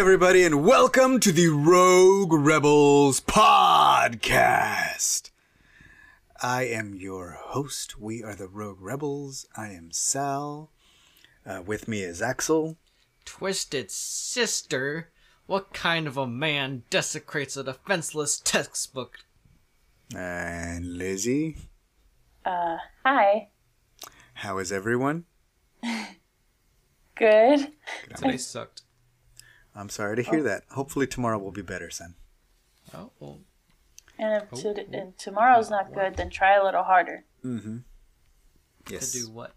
Everybody, and welcome to the Rogue Rebels podcast. I am your host. We are the Rogue Rebels. I am Sal. Uh, with me is Axel. Twisted sister, what kind of a man desecrates a defenseless textbook? And Lizzie. Uh, hi. How is everyone? Good. Today sucked. I'm sorry to hear that. Hopefully, tomorrow will be better, son. Oh, well, And if to, and tomorrow's not good, then try a little harder. to Yes. To do what?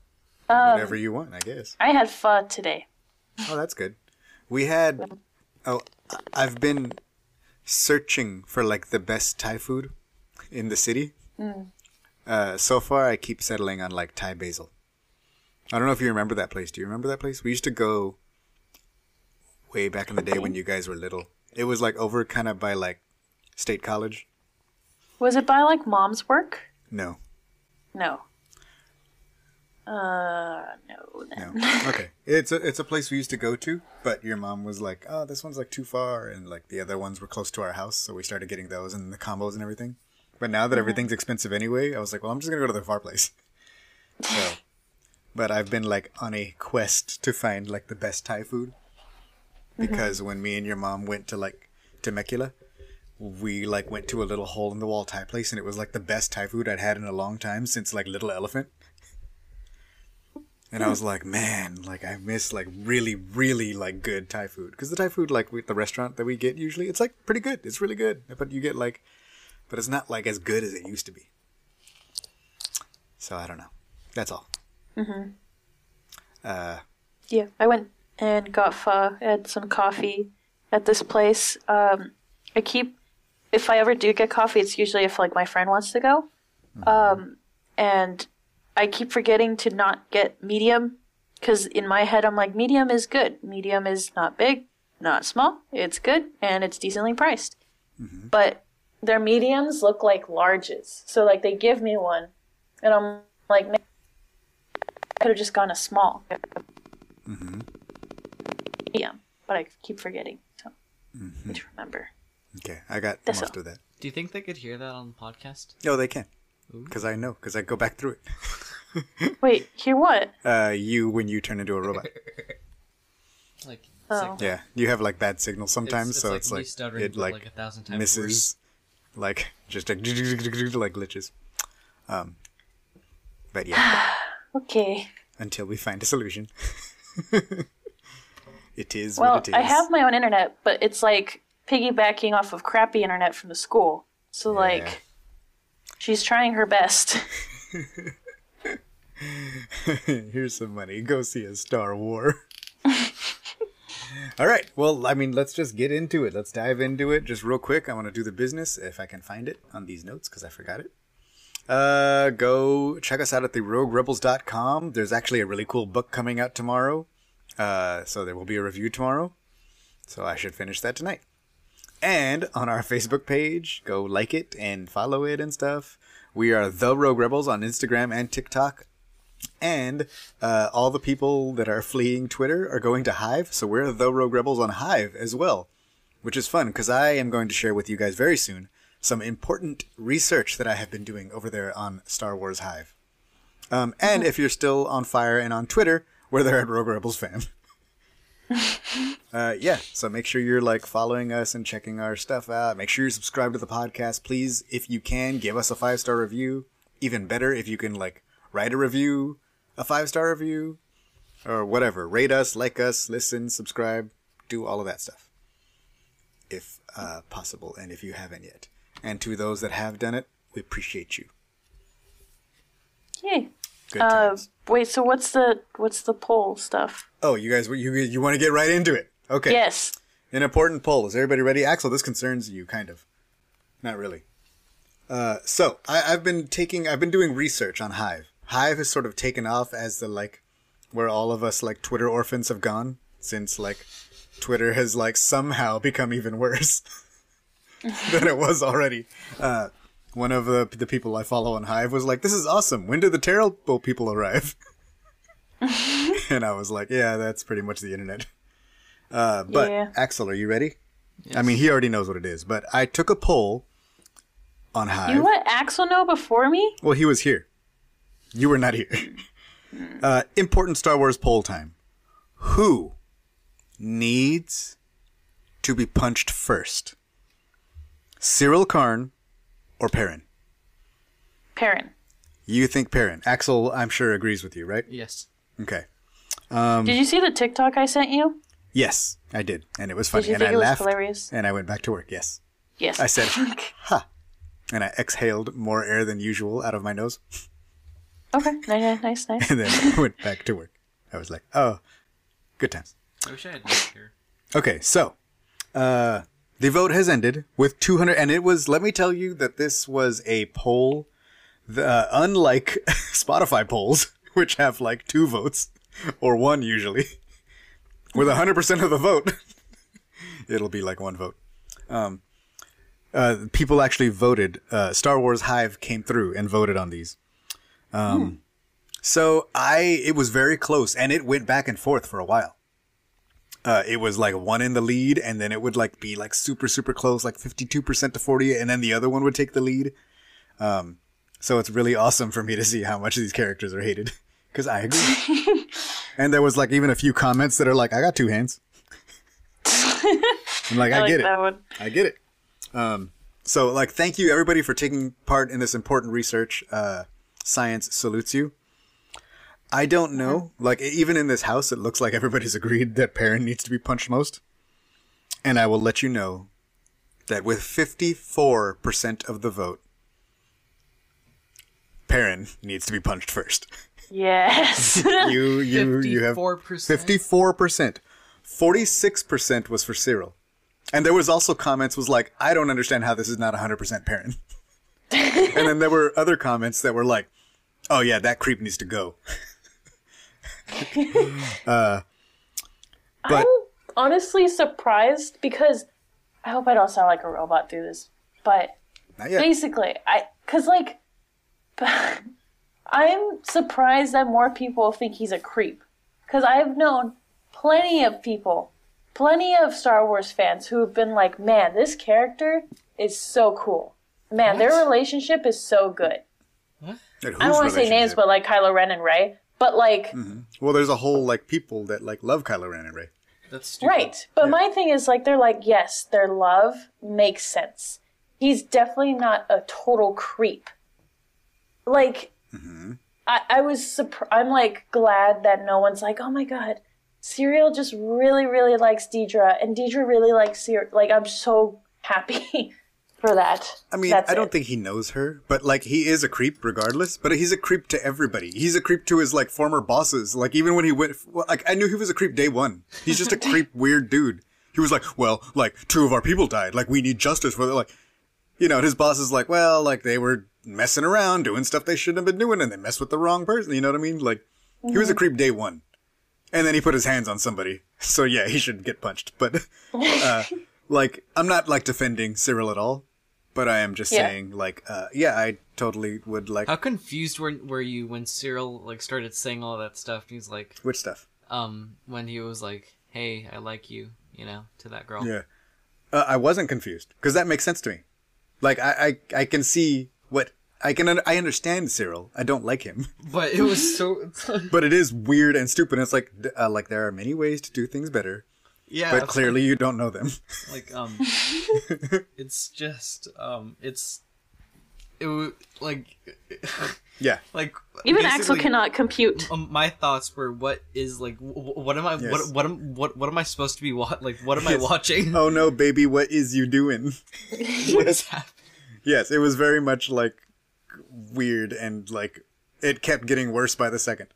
Um, Whatever you want, I guess. I had pho today. Oh, that's good. We had. Oh, I've been searching for like the best Thai food in the city. Uh, so far, I keep settling on like Thai basil. I don't know if you remember that place. Do you remember that place? We used to go way back in the day when you guys were little. It was like over kind of by like State College. Was it by like mom's work? No, No. Uh, no. no. Okay, it's a it's a place we used to go to, but your mom was like, "Oh, this one's like too far," and like the other ones were close to our house, so we started getting those and the combos and everything. But now that everything's expensive anyway, I was like, "Well, I'm just gonna go to the far place." So, but I've been like on a quest to find like the best Thai food because when me and your mom went to like Temecula, we like went to a little hole in the wall Thai place, and it was like the best Thai food I'd had in a long time since like Little Elephant. And I was like, man, like I miss like really, really like good Thai food because the Thai food like with the restaurant that we get usually, it's like pretty good. It's really good, but you get like, but it's not like as good as it used to be. So I don't know. That's all. Mm-hmm. Uh, Yeah, I went and got pho, had some coffee at this place. Um, I keep, if I ever do get coffee, it's usually if like my friend wants to go. Um, and I keep forgetting to not get medium because in my head I'm like, medium is good. Medium is not big, not small. It's good and it's decently priced. But their mediums look like larges. So like they give me one and I'm like, I could have just gone a small. Medium, but I keep forgetting. So I need to remember. okay, I got That's most all. of that. Do you think they could hear that on the podcast? No, they can, because I know, because I go back through it. Wait, hear what? Uh, you when you turn into a robot. Like, Oh. Yeah, you have like bad signal sometimes, it's so like it's me like stuttering, it like, like, a thousand times misses, like just like like glitches. Um, but yeah, Okay. until we find a solution, it is Well, what it is. I have my own internet, but it's like piggybacking off of crappy internet from the school. So like, she's trying her best. Here's some money. Go see a Star War. All right. Well, I mean, let's just get into it. Let's dive into it just real quick. I want to do the business if I can find it on these notes because I forgot it. Uh, go check us out at the roguerebels.com. There's actually a really cool book coming out tomorrow. Uh, so there will be a review tomorrow. So I should finish that tonight. And on our Facebook page, go like it and follow it and stuff. We are The Rogue Rebels on Instagram and TikTok. And uh, all the people that are fleeing Twitter are going to Hive, so we're the Rogue Rebels on Hive as well, which is fun because I am going to share with you guys very soon some important research that I have been doing over there on Star Wars Hive. Um, and if you're still on fire and on Twitter, we're there at Rogue Rebels fam. uh, yeah, so make sure you're like following us and checking our stuff out. Make sure you're subscribed to the podcast. Please, if you can, give us a five star review. Even better if you can like write a review, a five star review, or whatever. Rate us, like us, listen, subscribe, do all of that stuff if uh, possible, and if you haven't yet. And to those that have done it, we appreciate you. Yay. Good Uh, wait. So what's the what's the poll stuff? Oh, you guys, you you want to get right into it? Okay. Yes. An important poll. Is everybody ready? Axel, this concerns you, kind of. Not really. Uh, so I, I've been taking, I've been doing research on Hive. Hive has sort of taken off as the like, where all of us like Twitter orphans have gone since like Twitter has like somehow become even worse than it was already. Uh, one of the the people I follow on Hive was like, "This is awesome. When do the terrible people arrive?" and I was like, "Yeah, that's pretty much the internet." Uh, but Yeah. Axel, are you ready? I mean, he already knows what it is, but I took a poll on Hive. You let Axel know before me? Well, he was here. You were not here. Uh, important Star Wars poll time. Who needs to be punched first? Syril Karn or Perrin? Perrin. You think Perrin. Axel, I'm sure, agrees with you, right? Yes. Okay. Did you see the TikTok I sent you? Yes, I did. And it was funny. Did you and think I it was hilarious? And I went back to work, yes. Yes. I said, ha. And I exhaled more air than usual out of my nose. okay. Nice, nice, nice. And then I went back to work. I was like, oh, good times. I wish I had here. Okay, so uh, the vote has ended with 200, and it was. Let me tell you that this was a poll, the, uh, unlike Spotify polls, which have like two votes or one usually. With 100% of the vote, it'll be like one vote. Um, uh, people actually voted. Uh, Star Wars Hive came through and voted on these. Um, So I, it was very close, and it went back and forth for a while uh, it was like one in the lead, and then it would like be like super super close, like fifty two percent to forty, and then the other one would take the lead. Um, so it's really awesome for me to see how much these characters are hated, because I agree. and there was like even a few comments that are like, "I got two hands." I'm like, I, I like get it. I get it. Um, so like, thank you everybody for taking part in this important research. Uh, science salutes you. I don't know. Like, even in this house, it looks like everybody's agreed that Perrin needs to be punched most. And I will let you know that with 54% of the vote, Perrin needs to be punched first. Yes. You, you, you have 54%. 54%. 46% was for Syril. And there was also comments was like, I don't understand how this is not 100% Perrin. and then there were other comments that were like, oh yeah, that creep needs to go. Uh, but I'm honestly surprised because I hope I don't sound like a robot through this, but basically, I because like I'm surprised that more people think he's a creep. Because I've known plenty of people, plenty of Star Wars fans who have been like, "Man, this character is so cool. Man, their relationship is so good." And I don't want to say names, but like Kylo Ren and Rey, but like. Mm-hmm. well, there's a whole like people that like love Kylo Ren and Rey. That's stupid. Right. But my thing is like they're like, yes, their love makes sense. He's definitely not a total creep. Like mm-hmm. I, I was surprised I'm like glad that no one's like, oh my god, Syril just really, really likes Dedra and Dedra really likes Syril like I'm so happy for that. I mean, That's I don't it. think he knows her, but like he is a creep regardless. But he's a creep to everybody. He's a creep to his like former bosses. Like even when he went, well, like I knew he was a creep day one. He's just a creep, weird dude. He was like, well, like two of our people died. Like we need justice for like, you know. And his boss is like, well, like they were messing around, doing stuff they shouldn't have been doing, and they messed with the wrong person. You know what I mean? Like he was a creep day one, and then he put his hands on somebody. So yeah, he should get punched. But uh, like, I'm not like defending Syril at all. But I am just Yeah. saying, like, uh, yeah, I totally would like How confused were were you when Syril like started saying all that stuff? He's like, which stuff. um, when he was like, "Hey, I like you," you know, to that girl. Yeah, uh, I wasn't confused because that makes sense to me. Like, I, I, I can see what I can. un- I understand Syril. I don't like him, But it was so. but it is weird and stupid. It's like, uh, like there are many ways to do things better, yeah. but it's clearly you don't know them. like um, it's just um, it's it was like Yeah. like Even Axel cannot compute. Um, my thoughts were, what is like, w- w- what am I, Yes. what, what am, what, what am I supposed to be wa- like? What am I watching? Oh no, baby, what is you doing? what is happening? yes, it was very much like weird and like it kept getting worse by the second.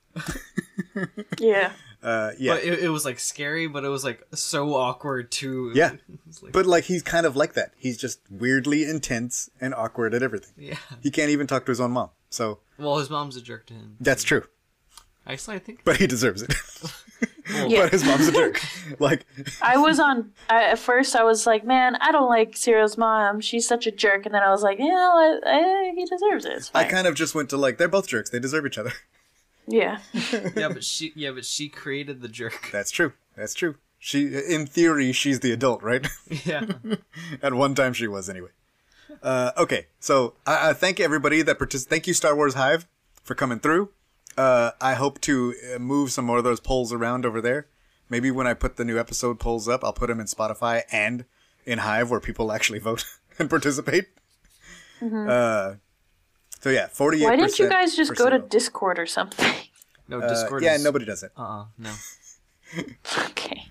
Yeah. Uh, yeah. But it, it was like scary, but it was like so awkward too. Yeah. Like, But like he's kind of like that. He's just weirdly intense and awkward at everything. yeah. He can't even talk to his own mom. So Well, his mom's a jerk to him. that's true. Actually, I think. But he deserves it. Yeah. but his mom's a jerk. Like I was on. I, at first, I was like, "Man, I don't like Syril's mom. She's such a jerk." And then I was like, "You know what? Eh, he deserves it. I kind of just went to like they're both jerks. They deserve each other. Yeah. yeah, but she, yeah, but she created the jerk. That's true. That's true. She in theory she's the adult, right? yeah. At one time she was anyway. Uh, okay, so I, I thank everybody that partic- Thank you, Star Wars Hive, for coming through. Uh, I hope to uh, move some more of those polls around over there. Maybe when I put the new episode polls up, I'll put them in Spotify and in Hive where people actually vote and participate. Uh, so yeah, forty-eight. Why didn't you guys just go to Discord or something? No, Uh, Discord. yeah, is, nobody does it. Uh, uh no. okay.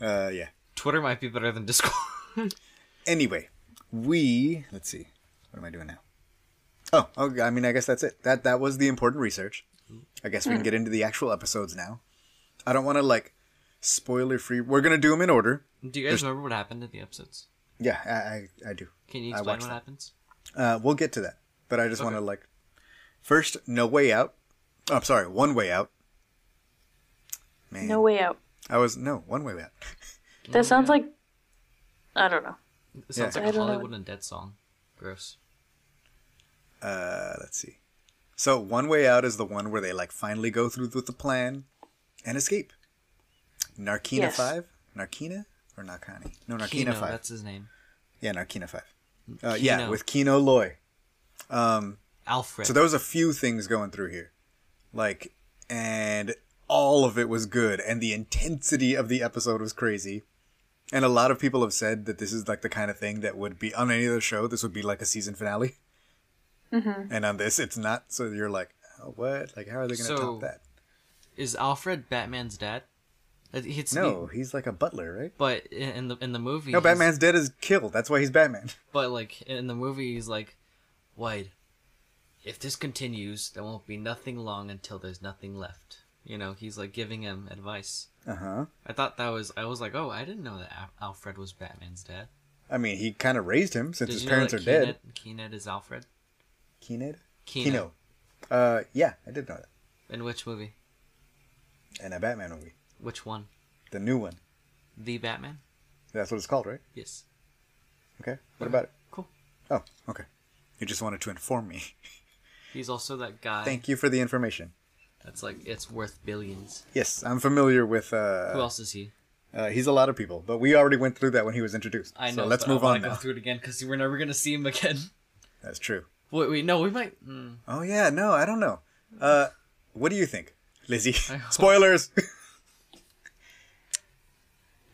Uh, yeah. Twitter might be better than Discord. Anyway, we let's see. What am I doing now? Oh, okay. I mean, I guess that's it. That that was the important research. I guess we can get into the actual episodes now. I don't want to like spoiler free. We're gonna do them in order. Do you guys remember what happened in the episodes? Yeah, I I, I do. Can you explain what that. happens? Uh, we'll get to that, but I just want to like first, no way out. Oh, I'm sorry, one way out. Man, No way out. I was no one way out. That sounds like. I don't know. It sounds Yeah. like I a don't know. Hollywood and Dead song. Gross. Uh, let's see. So one way out is the one where they like finally go through with the plan and escape. Narkina Yes. Five, Narkina or Narkani? No, Narkina Kino, Five. that's his name. Yeah, Narkina Five. Uh, yeah, with Kino Loy. Um, Alfred. so there was a few things going through here, like, and all of it was good, and the intensity of the episode was crazy. And a lot of people have said that this is like the kind of thing that would be on any other show. This would be like a season finale. Mm-hmm. And on this, it's not. So you're like, oh, what? Like, how are they going to So- top that? Is Alfred Batman's dad? Uh, It's, No, he's like a butler, right? But in in the in the movie, No, Batman's dead is killed. That's why he's Batman. But like in the movie, he's like, "Wade, if this continues, there won't be nothing long until there's nothing left." You know, he's like giving him advice. Uh huh. I thought that was. I was like, "Oh, I didn't know that Al- Alfred was Batman's dad." I mean, he kind of raised him since Did his you parents know are that dead. Keened, Keened is Alfred. Keened? Kino. Uh, yeah, I did know that. In which movie? In a Batman movie, Which one? the new one. The Batman. That's what it's called, right? Yes. Okay. What about it? Cool. Oh, okay. You just wanted to inform me. He's also that guy. Thank you for the information. That's like it's worth billions. Yes, I'm familiar with. Uh, Who else is he? uh, he's a lot of people, but we already went through that when he was introduced. I know. So let's but move I on wanna now. Go through it again because we're never gonna see him again. That's true. Wait, wait, no, we might. Mm, Oh yeah, no, I don't know. Uh, what do you think, Lizzie? Spoilers. do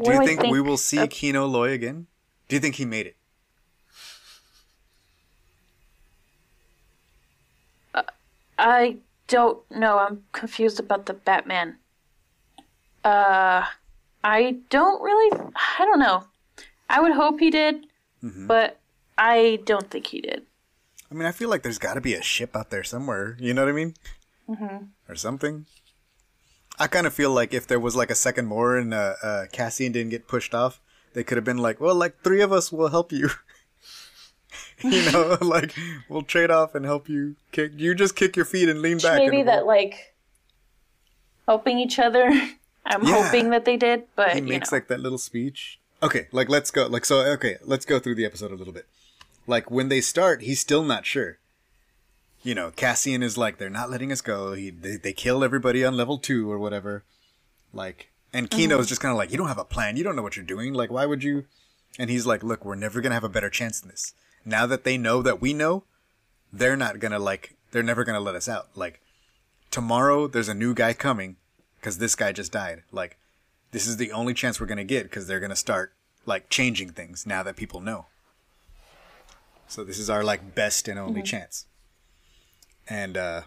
you do I think, we will see Kino Loy again? Do you think he made it? I don't know. I'm confused about the Batman. Uh, I don't really. I don't know. I would hope he did, Mm-hmm. but I don't think he did. I mean, I feel like there's got to be a ship out there somewhere. You know what I mean? Mm-hmm. Or something. I kind of feel like if there was like a second more and uh, uh, Cassian didn't get pushed off, they could have been like, well, like three of us will help you. you know, like we'll trade off and help you kick. You just kick your feet and lean back. Maybe and that like helping each other. I'm Yeah. hoping that they did, but he makes know. like that little speech. Okay, like let's go. Like so. Okay, let's go through the episode a little bit. Like when they start, he's still not sure. You know, Cassian is like, they're not letting us go. He they, they kill everybody on level two or whatever. Like, and mm-hmm. Kino's just kind of like, you don't have a plan. You don't know what you're doing. Like, why would you? And he's like, look, we're never gonna have a better chance than this. Now that they know that we know, they're not gonna like, they're never gonna let us out. Like, tomorrow there's a new guy coming because this guy just died. Like, this is the only chance we're gonna get because they're gonna start like changing things now that people know. So this is our like best and only chance. And uh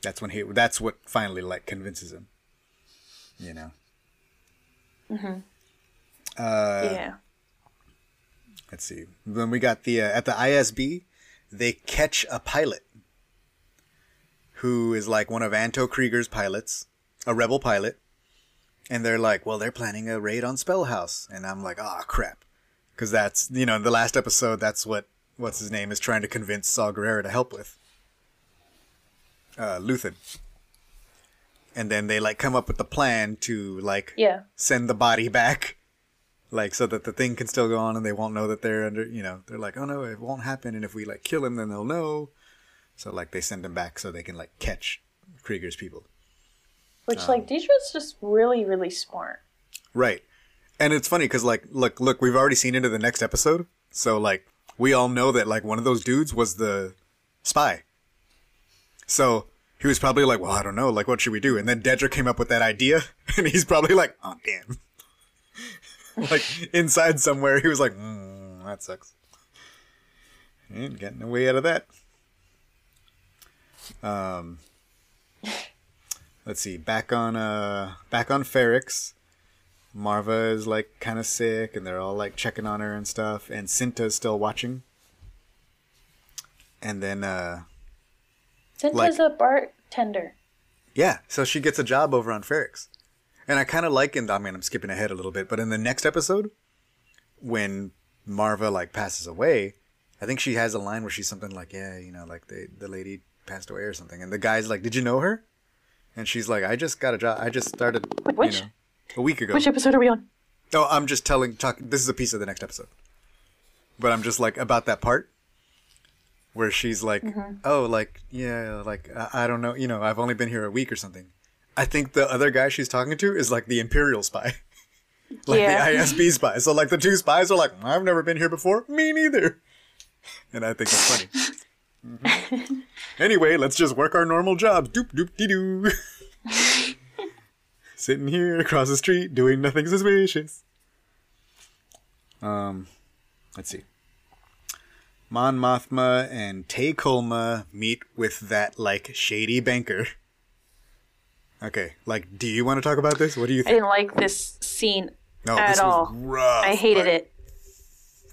that's when he that's what finally like convinces him. You know. Uh, yeah. Let's see. Then we got the uh, at the ISB, they catch a pilot who is like one of Anto Kreegyr's pilots, a rebel pilot, and they're like, "Well, they're planning a raid on Spellhaus," and I'm like, "Ah, crap," because that's you know in the last episode that's what what's his name is trying to convince Saw Gerrera to help with, uh, Luthen. And then they like come up with the plan to like Yeah. send the body back like so that the thing can still go on and they won't know that they're under you know they're like oh no it won't happen. And if we like kill him then they'll know. So like they send him back so they can like catch Kreegyr's people. Which Um, like Dedra's just really really smart. right. And it's funny because like look look we've already seen into the next episode. So like we all know that like one of those dudes was the spy. So he was probably like well i don't know. Like what should we do? And then Dedra came up with that idea and he's probably like oh damn like inside somewhere he was like mm, that sucks ain't getting away out of that um let's see back on uh back on ferrix Maarva is like kind of sick and they're all like checking on her and stuff and cinta's still watching and then uh Cinta's a bartender. Yeah, so she gets a job over on Ferrix. And I kind of like, and I mean, I'm skipping ahead a little bit, but in the next episode, when Maarva like passes away, I think she has a line where she's something like, "Yeah, you know, like the the lady passed away or something," and the guy's like, "Did you know her?" And she's like, "I just got a job. I just started, which? you know, a week ago." Which episode are we on? Oh, I'm just telling. Talk. This is a piece of the next episode, but I'm just like about that part where she's like, mm-hmm. "Oh, like yeah, like I, I don't know, you know, I've only been here a week or something." I think the other guy she's talking to is like the Imperial spy, like Yeah. the ISB spy. So like the two spies are like, "I've never been here before. Me neither." And I think it's funny. Mhm. Anyway, let's just work our normal jobs. Doop doop dee doo. Sitting here across the street doing nothing suspicious. Um, let's see. Mon Mothma and Tay Kolma meet with that like shady banker. Okay, like, do you want to talk about this? What do you think? I didn't like this scene No, at this all. was rough. I hated it.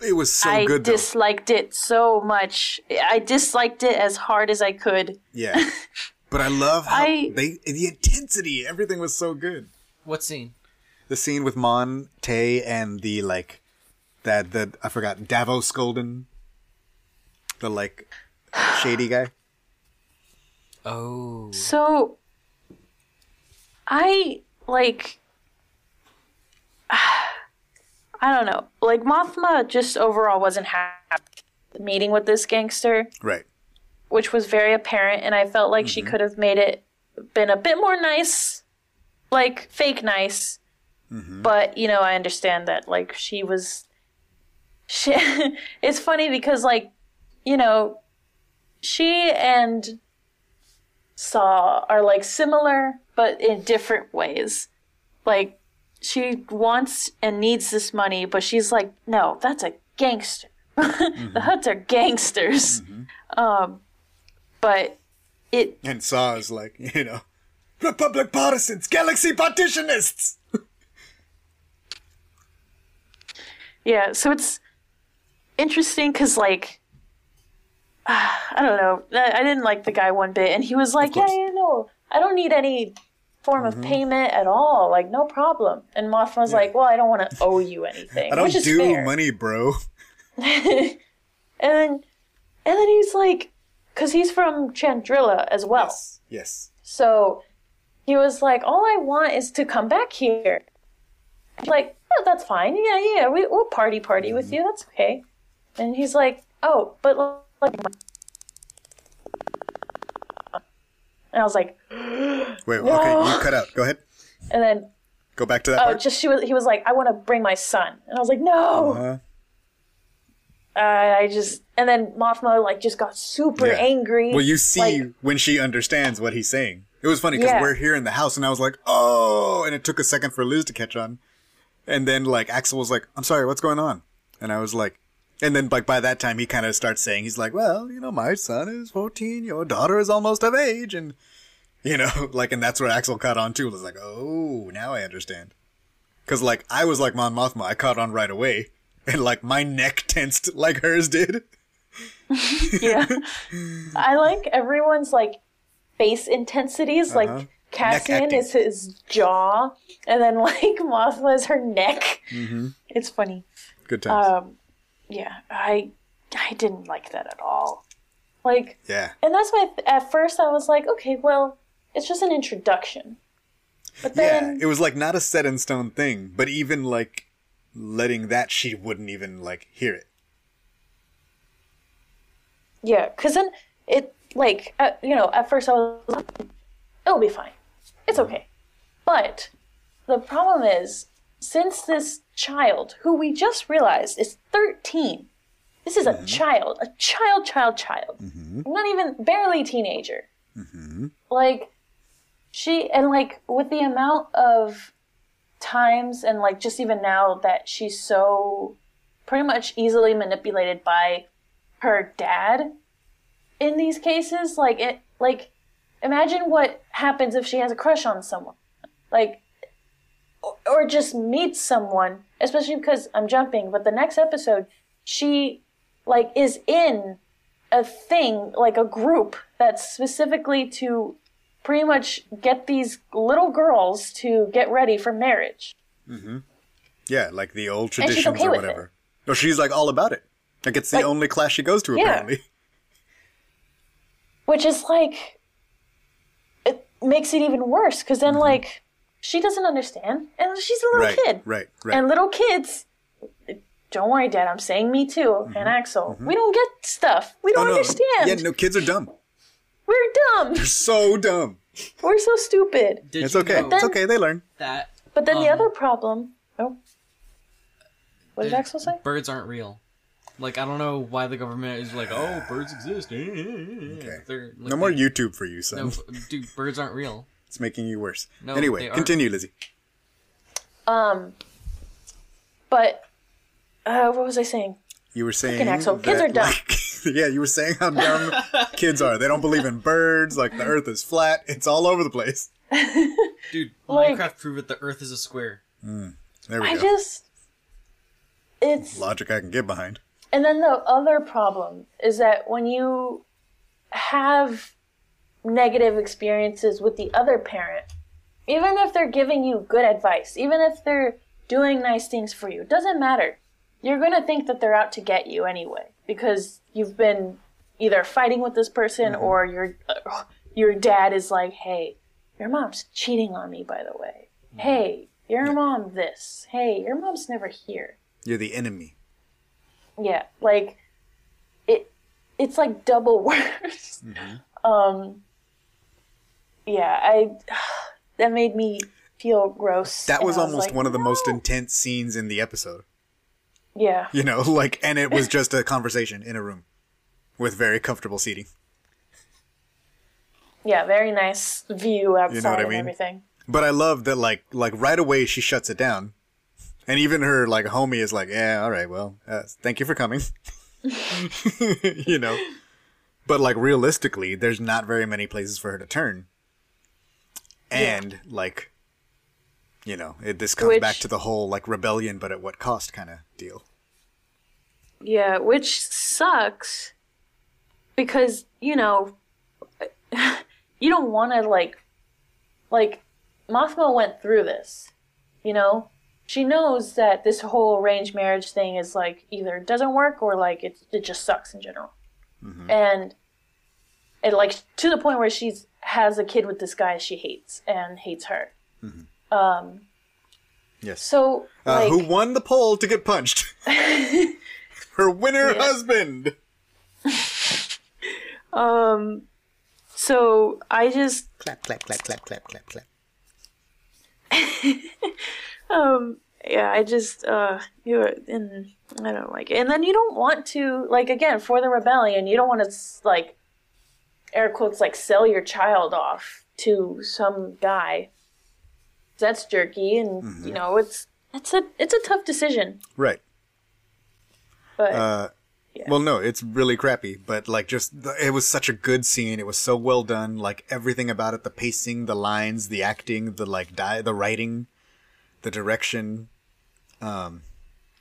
It was so I good I disliked it so much. I disliked it as hard as I could. Yeah, but I love how I- they the intensity. Everything was so good. What scene? The scene with Mon Tay and the like that the I forgot Davo Sculdun, the like shady guy. Oh. So I like I don't know. Like Mothma just overall wasn't happy meeting with this gangster, Right. which was very apparent and I felt like she mm-hmm. could have made it been a bit more nice, like fake nice. Mm-hmm. But, you know, I understand that like she was she it's funny because like, you know, she and Saw are like similar but in different ways. Like she wants and needs this money, but she's like, no, that's a gangster. the Hutts are gangsters. Um, but it And Saw is like, you know, Republic partisans, galaxy partitionists. Yeah, so it's interesting because, like, I don't know. I didn't like the guy one bit, and he was like, "Yeah, you know, I don't need any form Mm-hmm. of payment at all. Like, no problem." And Mothma was like, "Well, I don't want to owe you anything, I don't which is do fair." money, bro. and then, and then he's like, because he's from Chandrila as well. Yes. Yes. So he was like, "All I want is to come back here." Like, oh, that's fine. Yeah, yeah, we, we'll party party with you. That's okay. And he's like, "Oh, but like," and I was like, Wait, okay, you cut out. Go ahead. and then Go back to that oh, part. just she was. He was like, "I want to bring my son," and I was like, "No." Uh, Uh, I just and then Mothma like just got super Yeah. angry. well, you see like- when she understands what he's saying. It was funny because Yeah. we're here in the house, and I was like, "Oh!" And it took a second for Liz to catch on, and then like Axel was like, "I'm sorry, what's going on?" And I was like, And then, like by that time, he kind of starts saying, he's like, "Well, you know, my son is fourteen, your daughter is almost of age," and you know, like, and that's where Axel caught on too. Was like, "Oh, now I understand." Because like I was like Mon Mothma, I caught on right away, and like my neck tensed like hers did. yeah. I like everyone's like face intensities. Uh-huh. Like Cassian is his jaw, and then like Mothma is her neck. Mm-hmm. It's funny. Good times. Um, yeah, I I didn't like that at all. Like, yeah, and that's why at first I was like, okay, well, it's just an introduction. But yeah. then It was like not a set in stone thing, but even like letting that, she wouldn't even like hear it. Yeah, because then it, like, uh, you know, at first I was like, it'll be fine. It's okay. But the problem is, since this child, who we just realized is 13, this is a mm-hmm. child, a child, child, child, mm-hmm. not even barely teenager. Mm-hmm. Like, she, and like, with the amount of times and like just even now that she's so pretty much easily manipulated by her dad in these cases like it like imagine what happens if she has a crush on someone. Like or, or just meet someone especially because i'm jumping but the next episode she like is in a thing like a group that's specifically to pretty much get these little girls to get ready for marriage Mm-hmm. Yeah, like the old traditions okay or whatever. No, she's like all about it. Like it's the Like- only class she goes to Yeah. apparently. which is like it makes it even worse because then like she doesn't understand and she's a little Mm-hmm. Right, kid right, right. and little kids don't worry dad i'm saying me too and axel we don't get stuff we Mm-hmm. oh don't no, understand yeah, no, kids are dumb. we're dumb They're So dumb. we're so stupid Did It's okay. know It's okay. They learn. that but then the Um, other problem oh what did that axel say birds aren't real? Like I don't know why the government is like, oh, birds exist. Okay. Like, No more they- YouTube for you, son. No, dude, birds aren't real. It's making you worse. No, anyway, they continue, Lizzie. um but uh what was i saying You were saying Axel, kids are dumb. like- yeah, you were saying how dumb kids are. They don't believe in birds. Like the Earth is flat. It's all over the place. Dude, Like- Minecraft proved that the Earth is a square. There we i go. just it's Logic I can get behind. And then the other problem is that when you have negative experiences with the other parent, even if they're giving you good advice, even if they're doing nice things for you, it doesn't matter. You're going to think that they're out to get you anyway because you've been either fighting with this person or your uh, your dad is like, "Hey, your mom's cheating on me by the way. Hey, your mom this. Hey, your mom's never here." You're the enemy. Yeah, like it it's like double worse. Um yeah, I that made me feel gross. That and was almost like, one of the most intense scenes in the episode. Yeah. You know, like, and it was just a conversation in a room with very comfortable seating. Yeah, very nice view outside I and everything. But I love that, like, like right away she shuts it down, and even her like homie is like, "Yeah, all right, well, uh, thank you for coming." you know, but like realistically, there's not very many places for her to turn, and like, you know, it, this comes Which- back to the whole like rebellion, but at what cost kind of deal. Yeah, which sucks because, you know, you don't want to like like Mothma went through this, you know? She knows that this whole arranged marriage thing is like either doesn't work or like it it just sucks in general. Mm-hmm. And it like to the point where she's has a kid with this guy she hates and hates her. Um Yes. so uh, like who won the poll to get punched? her winner Yeah. husband. um so I just Clap, clap, clap, clap, clap, clap, clap. um yeah i just uh you and i don't like it and then you don't want to like again for the rebellion you don't want to like air quotes like sell your child off to some guy that's jerky and you know it's it's a it's a tough decision Right. But Uh, yeah. Well, no, it's really crappy, but like just it was such a good scene. It was so well done. Like everything about it, the pacing, the lines, the acting, the like di- the writing, the direction, um,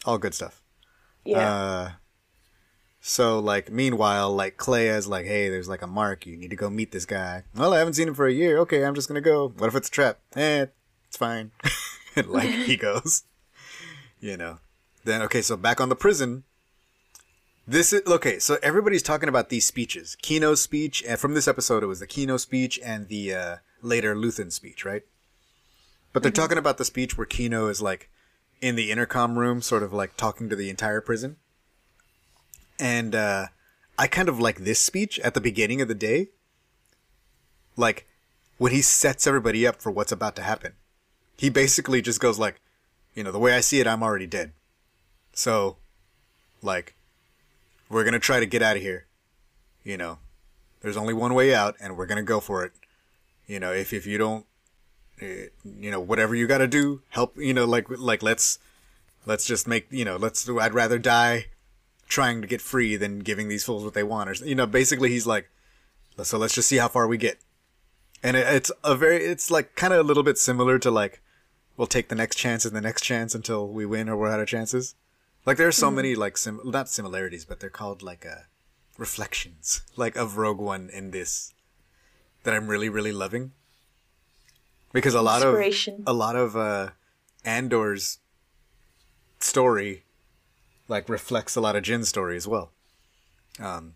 all good stuff. yeah, Uh, so like meanwhile, like Kleya's like, hey, there's like a mark. You need to go meet this guy. Well, I haven't seen him for a year. Okay, I'm just gonna go. What if it's a trap? Eh, it's fine. like he goes, you know. Then okay, so back on the prison. This is okay. So everybody's talking about these speeches. Kino's speech, and from this episode, it was the Kino speech and the uh, later Luthen speech, right? But they're talking about the speech where Kino is like in the intercom room, sort of like talking to the entire prison. And uh, I kind of like this speech at the beginning of the day. Like when he sets everybody up for what's about to happen. He basically just goes like, you know, the way I see it, I'm already dead. So, like, we're gonna try to get out of here. You know, there's only one way out, and we're gonna go for it. You know, if if you don't, eh, you know, whatever you gotta do, help. You know, like like let's let's just make you know, let's. I'd rather die trying to get free than giving these fools what they want. Or you know, basically, he's like, so let's just see how far we get. And it, it's a very, it's like kind of a little bit similar to like, we'll take the next chance and the next chance until we win or we're out of chances. Like there are so many like sim not similarities, but they're called like uh reflections like of Rogue One in this that I'm really really loving. Because a lot of a lot of uh Andor's story like reflects a lot of Jyn's story as well. Um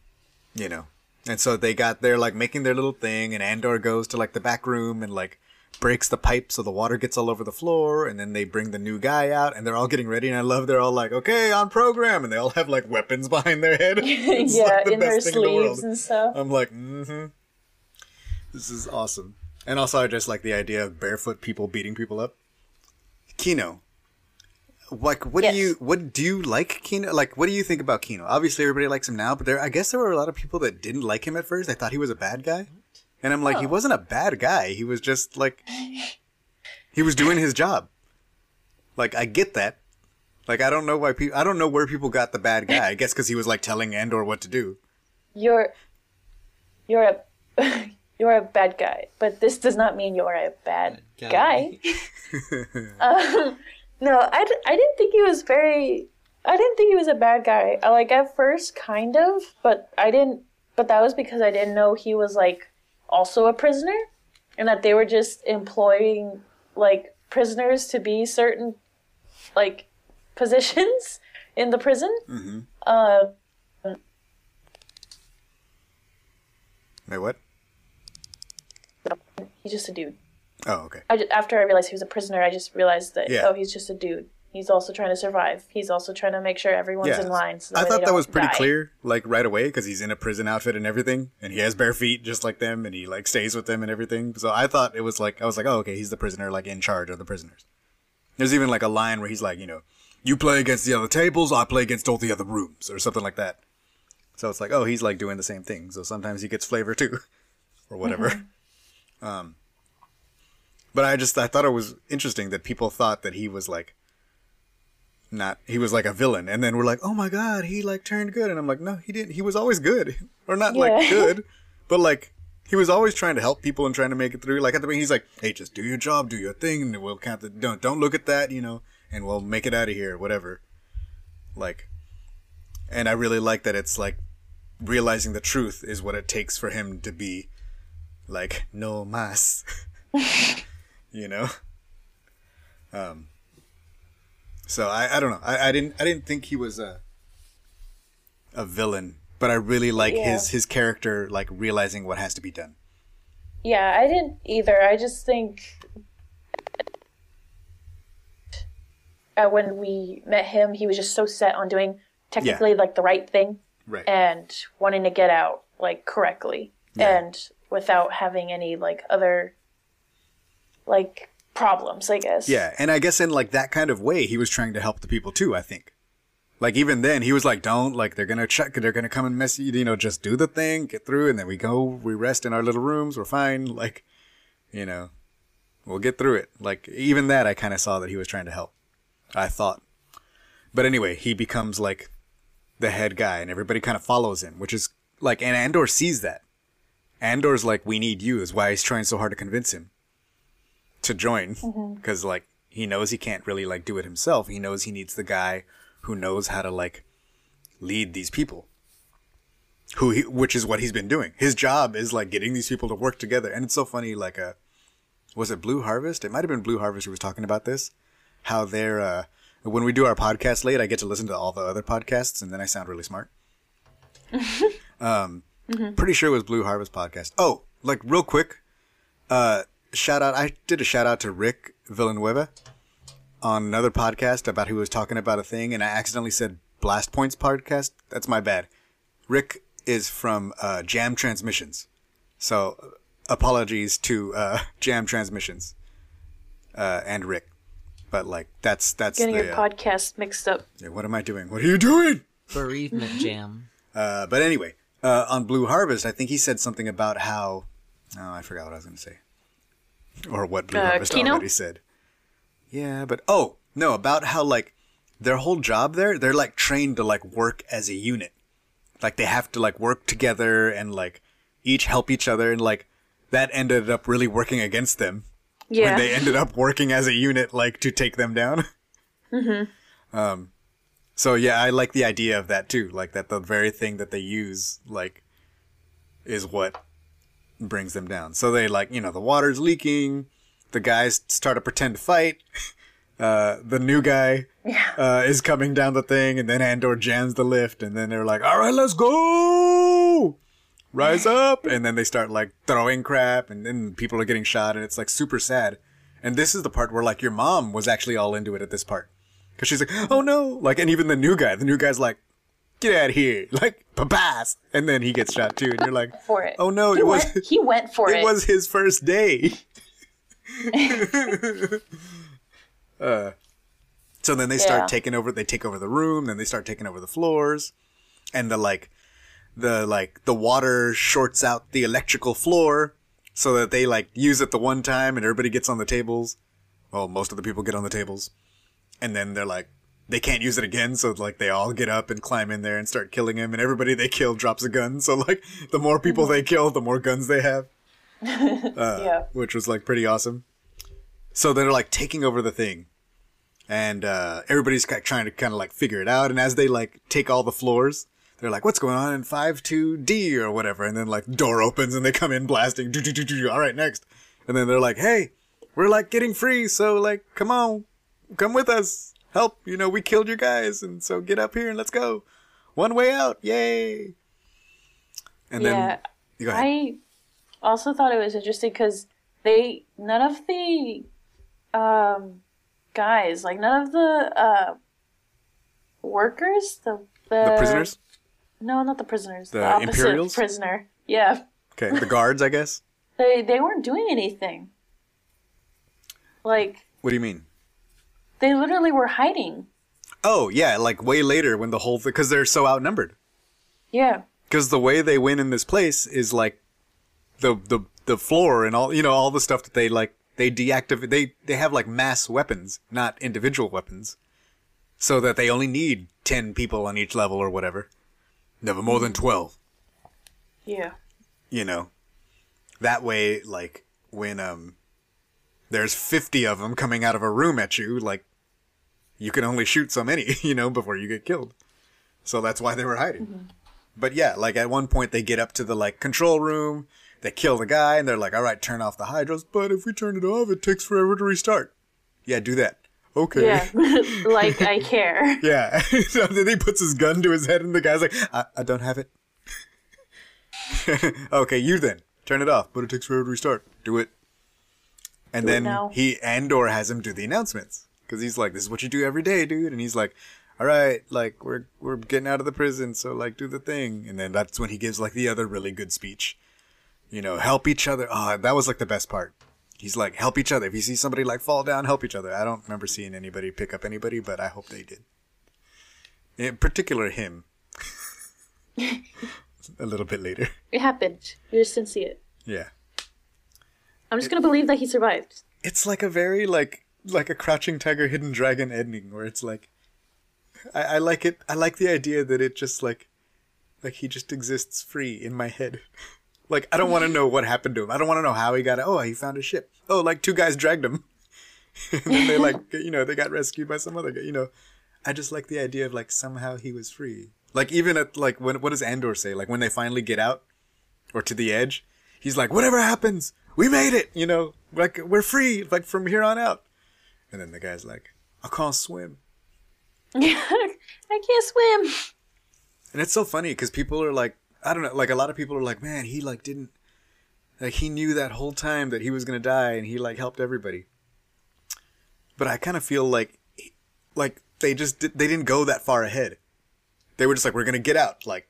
you know. And so they got there like making their little thing and Andor goes to like the back room and like breaks the pipe so the water gets all over the floor and then they bring the new guy out and they're all getting ready and I love they're all like okay on program and they all have like weapons behind their head. It's, yeah, like, the in their thing in the world. sleeves and stuff. I'm like, mm-hmm. This is awesome. And also I just like the idea of barefoot people beating people up. Kino. Like what Yes. do you what do you like Kino? Like what do you think about Kino? Obviously everybody likes him now, but there I guess there were a lot of people that didn't like him at first. They thought he was a bad guy. And I'm like, he wasn't a bad guy. He was just like he was doing his job. Like I get that. Like I don't know why people I don't know where people got the bad guy. I guess cuz he was like telling Andor what to do. You're you're a you're a bad guy, but this does not mean you're a bad guy. um, no, I, d- I didn't think he was very. I didn't think he was a bad guy. I, like at first, kind of, but I didn't. But that was because I didn't know he was like also a prisoner, and that they were just employing like prisoners to be certain like positions in the prison. Uh, Wait, what? he's just a dude. Oh, okay. I just, after I realized he was a prisoner, I just realized that Yeah. oh, he's just a dude. He's also trying to survive. He's also trying to make sure everyone's Yeah. in line. So I thought that was pretty die. clear, like right away, because he's in a prison outfit and everything, and he has bare feet just like them, and he like stays with them and everything. So I thought it was like I was like, oh, okay, he's the prisoner, like in charge of the prisoners. There's even like a line where he's like, you know, you play against the other tables, I play against all the other rooms, or something like that. So it's like, oh, he's like doing the same thing. So sometimes he gets flavor too, or whatever. um, but I just I thought it was interesting that people thought that he was like not he was like a villain. And then we're like oh my god he like turned good. And i'm like no he didn't. He was always good. Or not like good but like he was always trying to help people and trying to make it through. Like at the beginning he's like hey just do your job do your thing and we'll count the don't don't look at that you know and we'll make it out of here whatever. Like and i really like that it's like realizing the truth is what it takes for him to be like no mas you know um so I, I don't know. I, I didn't I didn't think he was a a villain, but I really like Yeah. his his character like realizing what has to be done. Yeah, I didn't either. I just think uh, when we met him, he was just so set on doing technically like the right thing Right. and wanting to get out like correctly Yeah. and without having any like other like problems. I guess. yeah, and I guess in like that kind of way, he was trying to help the people too. I think. Like even then, he was like, "Don't like they're gonna check, they're gonna come and mess you. You know, just do the thing, get through, and then we go, we rest in our little rooms, we're fine. Like, you know, we'll get through it. Like even that, I kind of saw that he was trying to help. I thought, but anyway, he becomes like the head guy, and everybody kind of follows him, which is like, and Andor sees that. Andor's like, "We need you," is why he's trying so hard to convince him to join, because like he knows he can't really like do it himself. He knows he needs the guy who knows how to like lead these people. Who he, which is what he's been doing. His job is like getting these people to work together, and it's so funny. Like, uh, was it Blue Harvest? It might have been Blue Harvest who was talking about this. How they're uh, when we do our podcast late, I get to listen to all the other podcasts, and then I sound really smart. um, pretty sure it was Blue Harvest podcast. Oh, like real quick, uh, shout out! I did a shout out to Rick Villanueva on another podcast about who was talking about a thing, and I accidentally said Blast Points podcast. That's my bad. Rick is from uh, Jam Transmissions, so apologies to uh, Jam Transmissions uh, and Rick. But like that's that's Getting the, your uh, podcast mixed up. yeah, what am I doing? What are you doing? Bereavement jam. Uh, but anyway, uh, on Blue Harvest, I think he said something about how. Oh, I forgot what I was going to say. Or what Blue Uh, Harvest Kino? already said. Yeah, but oh no, about how like their whole job there, they're like trained to like work as a unit. Like they have to like work together and like each help each other, and like that ended up really working against them Yeah. when they ended up working as a unit, like to take them down. mm-hmm. Um, so yeah, I like the idea of that too. Like that the very thing that they use, like, is what brings them down. So they like, you know, the water's leaking. The guys start to pretend to fight. Uh, the new guy uh, is coming down the thing, and then Andor jams the lift, and then they're like, "All right, let's go!" rise up and then they start like throwing crap and then people are getting shot and it's like super sad and this is the part where like your mom was actually all into it at this part because she's like oh no like and even the new guy the new guy's like get out of here like papas and then he gets shot too and you're like for it. oh no he it was went, he went for it. it was his first day uh, so then they start Yeah. taking over they take over the room then they start taking over the floors and the like the like the water shorts out the electrical floor so that they like use it the one time and everybody gets on the tables well most of the people get on the tables and then they're like they can't use it again so like they all get up and climb in there and start killing him and everybody they kill drops a gun so like the more people they kill the more guns they have yeah. which was like pretty awesome. So they're like taking over the thing, and uh, everybody's trying to kind of like figure it out. And as they like take all the floors, they're like, "What's going on in five two D or whatever?" And then like door opens and they come in blasting. "Do, do, do, do, do." All right, next. And then they're like, "Hey, we're like getting free, so like, come on, come with us, help. You know, we killed your guys, and so get up here and let's go. One way out, yay!" And Yeah. then you go ahead. I also thought it was interesting because they none of the um guys like none of the uh workers the the, the prisoners, no not the prisoners The the, opposite Imperials? prisoner yeah okay, the guards, I guess. they they weren't doing anything like What do you mean? They literally were hiding. Oh yeah, like way later when the whole because they're so outnumbered. yeah. Because the way they win in this place is like the the the floor and all you know all the stuff that they like they deactivate they they have like mass weapons, not individual weapons, so that they only need ten people on each level or whatever, never more than twelve. yeah. You know, that way like when um there's fifty of them coming out of a room at you, like you can only shoot so many, you know, before you get killed. So that's why they were hiding. Mm-hmm. But yeah, like at one point they get up to the like control room, they kill the guy, and they're like, "All right, turn off the hydros." But if we turn it off, it takes forever to restart. Yeah, do that. Okay. yeah like i care Yeah. so then he puts his gun to his head, and the guy's like, "I, I don't have it." okay, you then turn it off, but it takes forever to restart. Do it. And Do then he Andor has him do the announcements because he's like, "This is what you do every day, dude." And he's like, "All right, like we're we're getting out of the prison, so like do the thing." And then that's when he gives like the other really good speech. You know, help each other. Oh, that was like the best part. He's like, help each other. If you see somebody like fall down, help each other. I don't remember seeing anybody pick up anybody, but I hope they did. In particular, him. A little bit later. it happened you just didn't see it Yeah. i'm just gonna believe that he survived It's like a very like like a crouching tiger hidden dragon ending where it's like I, I like it. I like the idea that it just like, like he just exists free in my head. Like I don't want to know what happened to him. I don't want to know how he got it. Oh, he found a ship. Oh, like two guys dragged him. and then they like, you know, they got rescued by some other guy. You know, I just like the idea of like somehow he was free. Like even at like when what does Andor say? Like when they finally get out or to the edge, he's like, whatever happens, we made it. You know, like we're free. Like from here on out. And then the guy's like, I can't swim. I can't swim. And it's so funny because people are like, I don't know, like a lot of people are like, man, he like didn't, like he knew that whole time that he was gonna die, and he like helped everybody. But I kind of feel like, like they just did, they didn't go that far ahead. They were just like, we're gonna get out. Like,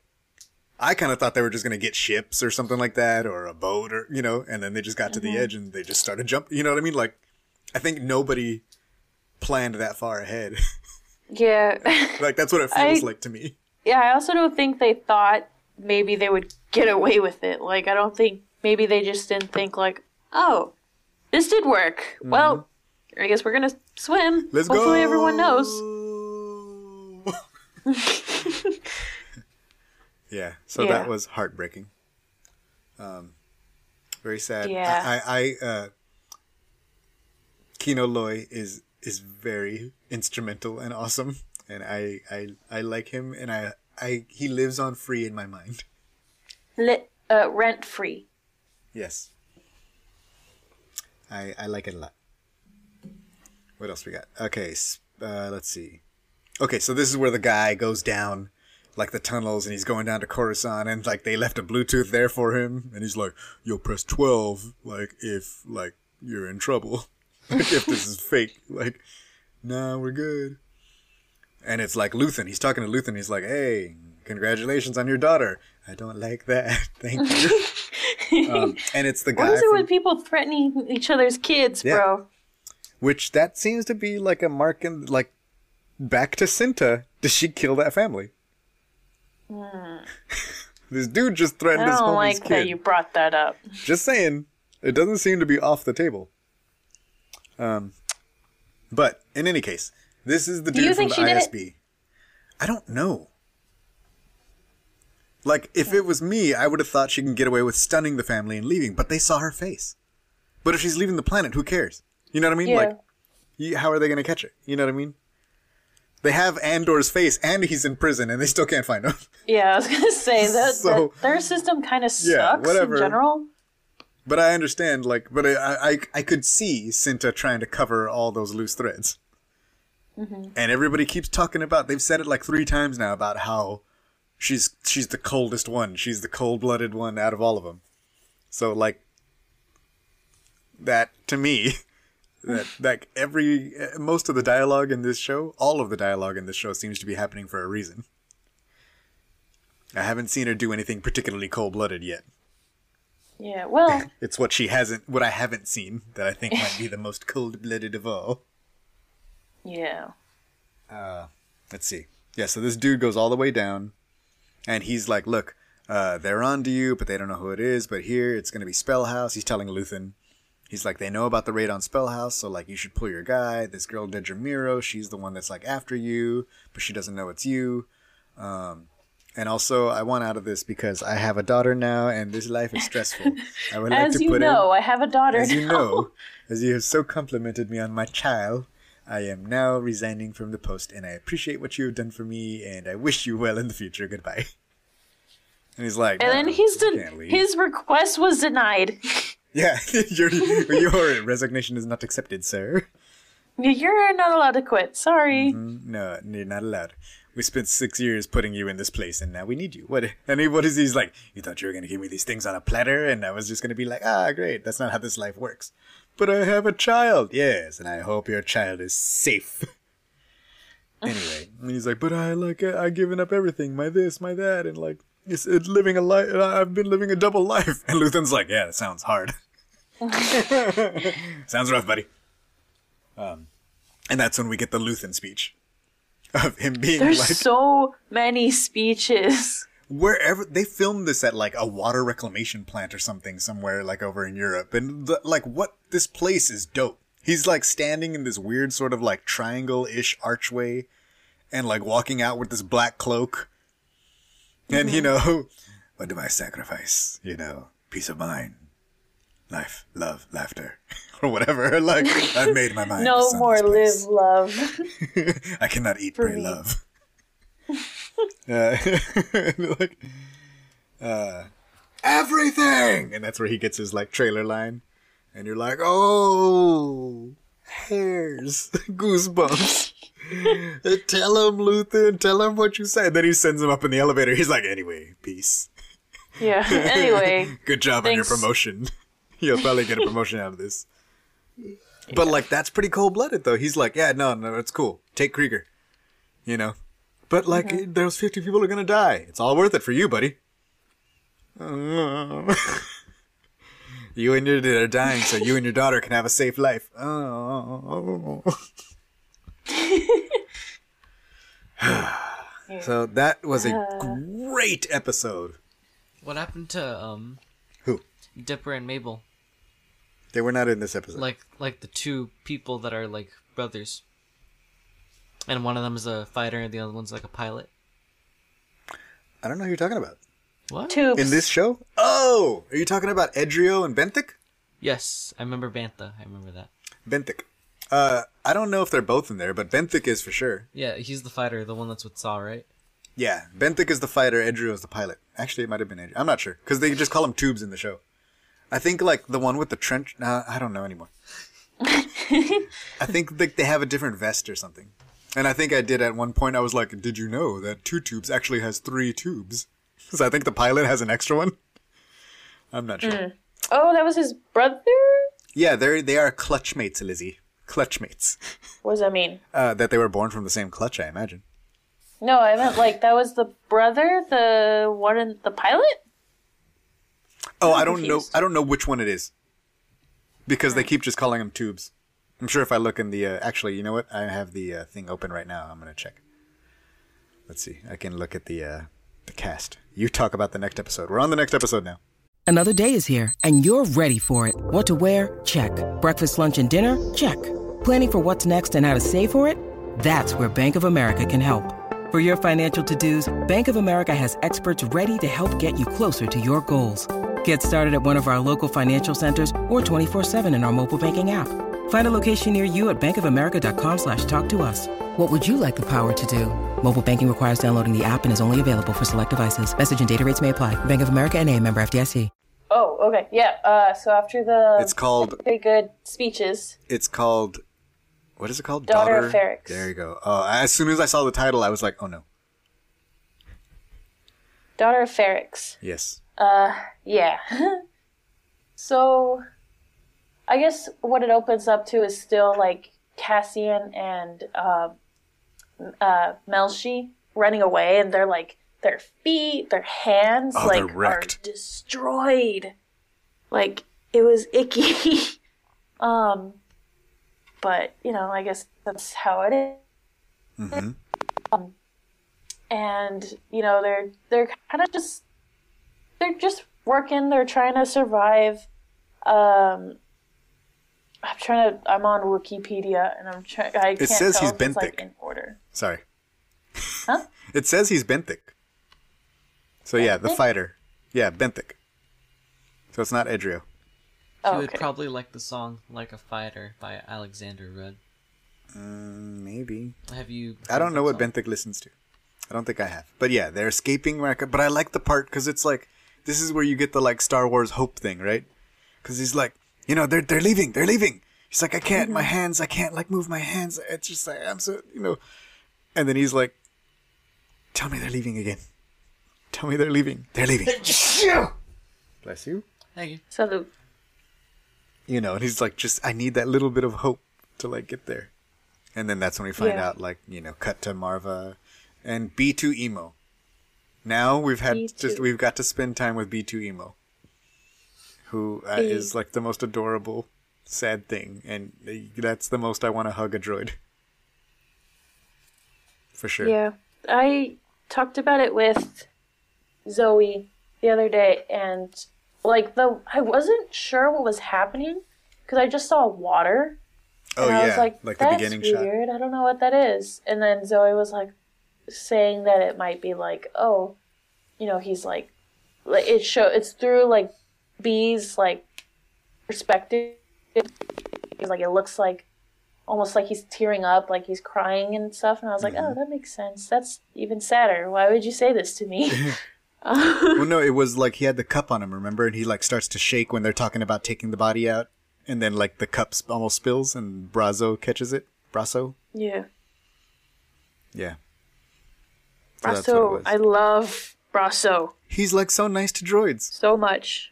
I kind of thought they were just gonna get ships or something like that, or a boat, or you know, and then they just got to the mm-hmm. edge and they just started jumping. You know what I mean? Like, I think nobody planned that far ahead. Yeah. like that's what it feels I- like to me. yeah, I also don't think they thought maybe they would get away with it. Like, I don't think maybe they just didn't think, like, oh, this did work. Well, I guess we're gonna swim. Mm-hmm. Let's Hopefully go. everyone knows. yeah, so Yeah. that was heartbreaking. Um, very sad. Yeah. I, I, I uh, Kino Loy is is very instrumental and awesome, and I, I, I like him, and I, I, he lives on free in my mind. Lit, uh, rent free. Yes. I I like it a lot. What else we got? Okay, uh, let's see. Okay, so this is where the guy goes down like the tunnels and he's going down to Coruscant and like they left a Bluetooth there for him and he's like, "Yo, press 12 like if like you're in trouble. like if this is fake." Like, "Nah, we're good." And it's like Luthen. He's talking to Luthen. He's like, "Hey, congratulations on your daughter." I don't like that. Thank you. um, and it's the guy What is it from- with people threatening each other's kids, Yeah. bro? which that seems to be like a mark in like back to Cinta. Does she kill that family? this dude just threatened his kid. I don't like that you brought that up. Just saying, it doesn't seem to be off the table. Um, but in any case, this is the Do dude from the? ISB. I don't know. Like, if it was me, I would have thought she can get away with stunning the family and leaving, but they saw her face. But if she's leaving the planet, who cares? You know what I mean? Yeah. Like, you, how are they going to catch it? You know what I mean? They have Andor's face, and he's in prison, and they still can't find him. Yeah, I was gonna say that, So- that their system kind of sucks Yeah, whatever. in general. But I understand, like, but I, I, I could see Cinta trying to cover all those loose threads. Mm-hmm. And everybody keeps talking about. They've said it like three times now about how she's she's the coldest one. She's the cold blooded one out of all of them. So like that to me, that like every most of the dialogue in this show, all of the dialogue in this show seems to be happening for a reason. I haven't seen her do anything particularly cold blooded yet. Yeah, well, It's what she hasn't, what I haven't seen that I think might be the most cold blooded of all. yeah. Uh, let's see. Yeah, so this dude goes all the way down, and he's like, "Look, uh, they're on to you, but they don't know who it is. But here, it's gonna be Spellhaus." He's telling Luthen. He's like, "They know about the raid on Spellhaus, so like, you should pull your guy. This girl Dedra Meero, she's the one that's like after you, but she doesn't know it's you." Um, and also, I want out of this because I have a daughter now, and this life is stressful. I would like As to you put know, in, I have a daughter as you know, as you have so complimented me on my child, I am now resigning from the post, and I appreciate what you have done for me, and I wish you well in the future. Goodbye. And he's like, And then "No, he's you de- can't leave." his request was denied. yeah, your your resignation is not accepted, sir. You're not allowed to quit. Sorry. Mm-hmm. No, you're not allowed. We spent six years putting you in this place, and now we need you. What? And he, what is he's like? You thought you were gonna give me these things on a platter, and I was just gonna be like, ah, great. That's not how this life works. But I have a child, yes, and I hope your child is safe. anyway, and he's like, but I like I given up everything, my this, my that, and like it's, it's living a life. I've been living a double life. And Luthen's like, yeah, that sounds hard. sounds rough, buddy. Um, and that's when we get the Luthen speech of him being There's like so many speeches. wherever they filmed this at like a water reclamation plant or something somewhere like over in Europe and the, like what this place is dope. He's like standing in this weird sort of like triangle-ish archway and like walking out with this black cloak. And you mm-hmm. know, what do I sacrifice? You know, peace of mind, life, love, laughter, or whatever. Like I've made my mind. No more live love. I cannot eat, pray, me. love. uh, like, uh, everything, and that's where he gets his like trailer line, and you're like, oh, hairs, goosebumps. tell him, Luthen, tell him what you said. Then he sends him up in the elevator. He's like, anyway, peace. yeah. Anyway, Good job on your promotion. You'll probably get a promotion out of this. But like that's pretty cold blooded though. He's like, yeah, no, no, it's cool. Take Kreegyr. You know. But like Mm-hmm. those fifty people are gonna die. It's all worth it for you, buddy. you and your daughter are dying, so you and your daughter can have a safe life. Oh. so that was a great episode. What happened to um Who? Dipper and Mabel? They were not in this episode. Like like the two people that are like brothers. And one of them is a fighter and the other one's like a pilot. I don't know who you're talking about. What? tubes. In this show? Oh, are you talking about Edrio and Benthic? Yes, I remember Bantha. I remember that. Benthic. Uh, I don't know if they're both in there, but Benthic is for sure. Yeah, he's the fighter, the one that's with Saw, right? Yeah, Benthic is the fighter, Edrio is the pilot. Actually, it might have been Edrio. I'm not sure because they just call him Tubes in the show. I think like the one with the trench. Nah, I don't know anymore. I think like they have a different vest or something. And I think I did at one point. I was like, "Did you know that two tubes actually has three tubes?" Because I think the pilot has an extra one. I'm not sure. oh, that was his brother. Yeah, they they are clutch mates, Lizzie. Clutch mates. What does that mean? Uh, that they were born from the same clutch, I imagine. No, I meant like that was the brother, the one in the pilot. Oh, I'm I don't know. I don't know which one it is because they keep just calling them tubes. I'm sure if I look in the uh, actually, you know what? I have the uh, thing open right now. I'm gonna check. Let's see. I can look at the uh, the cast. You talk about the next episode. We're on the next episode now. Another day is here, and you're ready for it. What to wear? Check. Breakfast, lunch, and dinner? Check. Planning for what's next and how to save for it? That's where Bank of America can help. For your financial to-dos, Bank of America has experts ready to help get you closer to your goals. Get started at one of our local financial centers or 24-7 in our mobile banking app. Find a location near you at bankofamerica.com slash talk to us. What would you like the power to do? Mobile banking requires downloading the app and is only available for select devices. Message and data rates may apply. Bank of America and a member FDIC. Oh, okay, yeah. Uh, so after the It's called. very good speeches, It's called. What is it called? Daughter of Ferrix. There you go. Oh, as soon as I saw the title, I was like, oh no. daughter of Ferrix. Yes. Yeah. so, I guess what it opens up to is still like Cassian and uh, uh, Melshi running away, and they're like their feet, their hands, Oh, like are destroyed. Like it was icky. um, but you know, I guess that's how it is. Mm-hmm. Um, and you know, they're they're kind of just they're just working. They're trying to survive. Um, I'm trying to. I'm on Wikipedia, and I'm trying. I can't says tell he's if it's, like, in order. Sorry. Huh? It says he's Benthic. So yeah, the fighter. Yeah, Benthic. So it's not Edrio. Oh, you would okay. probably like the song "Like a Fighter" by Alexander Rudd. Mm, maybe. Have you? I don't know what song? Benthic listens to. I don't think I have. But yeah, they're escaping America. But I like the part because it's like this is where you get the like Star Wars hope thing, right? Because he's like, you know, they're they're leaving, they're leaving. He's like, I can't, my hands, I can't like move my hands. It's just like I'm so, you know. And then he's like, tell me they're leaving again. Tell me they're leaving. They're leaving. Bless you. Thank you. Salute. you know, and he's like, just I need that little bit of hope to like get there, and then that's when we find Yeah. out, like, you know, cut to Maarva and B two emo. Now we've had B2. just we've got to spend time with B two emo, who uh, is like the most adorable, sad thing, and that's the most I want to hug a droid. For sure. Yeah, I talked about it with Zoe the other day, and like the I wasn't sure what was happening because I just saw water. Oh and I yeah, was like, the "That's beginning shot. weird. I don't know what that is." And then Zoe was like, saying that it might be like, oh, you know, he's like, like it show it's through like B's like perspective. He's like it looks like almost like he's tearing up, like he's crying and stuff. And I was like, oh, mm-hmm. that makes sense. That's even sadder. Why would you say this to me? well, no, it was like he had the cup on him, remember? And he like starts to shake when they're talking about taking the body out, and then like the cup almost spills, and Brasso catches it. Brasso, yeah. yeah. So that's what it Brasso. I love Brasso He's like so nice to droids. so much.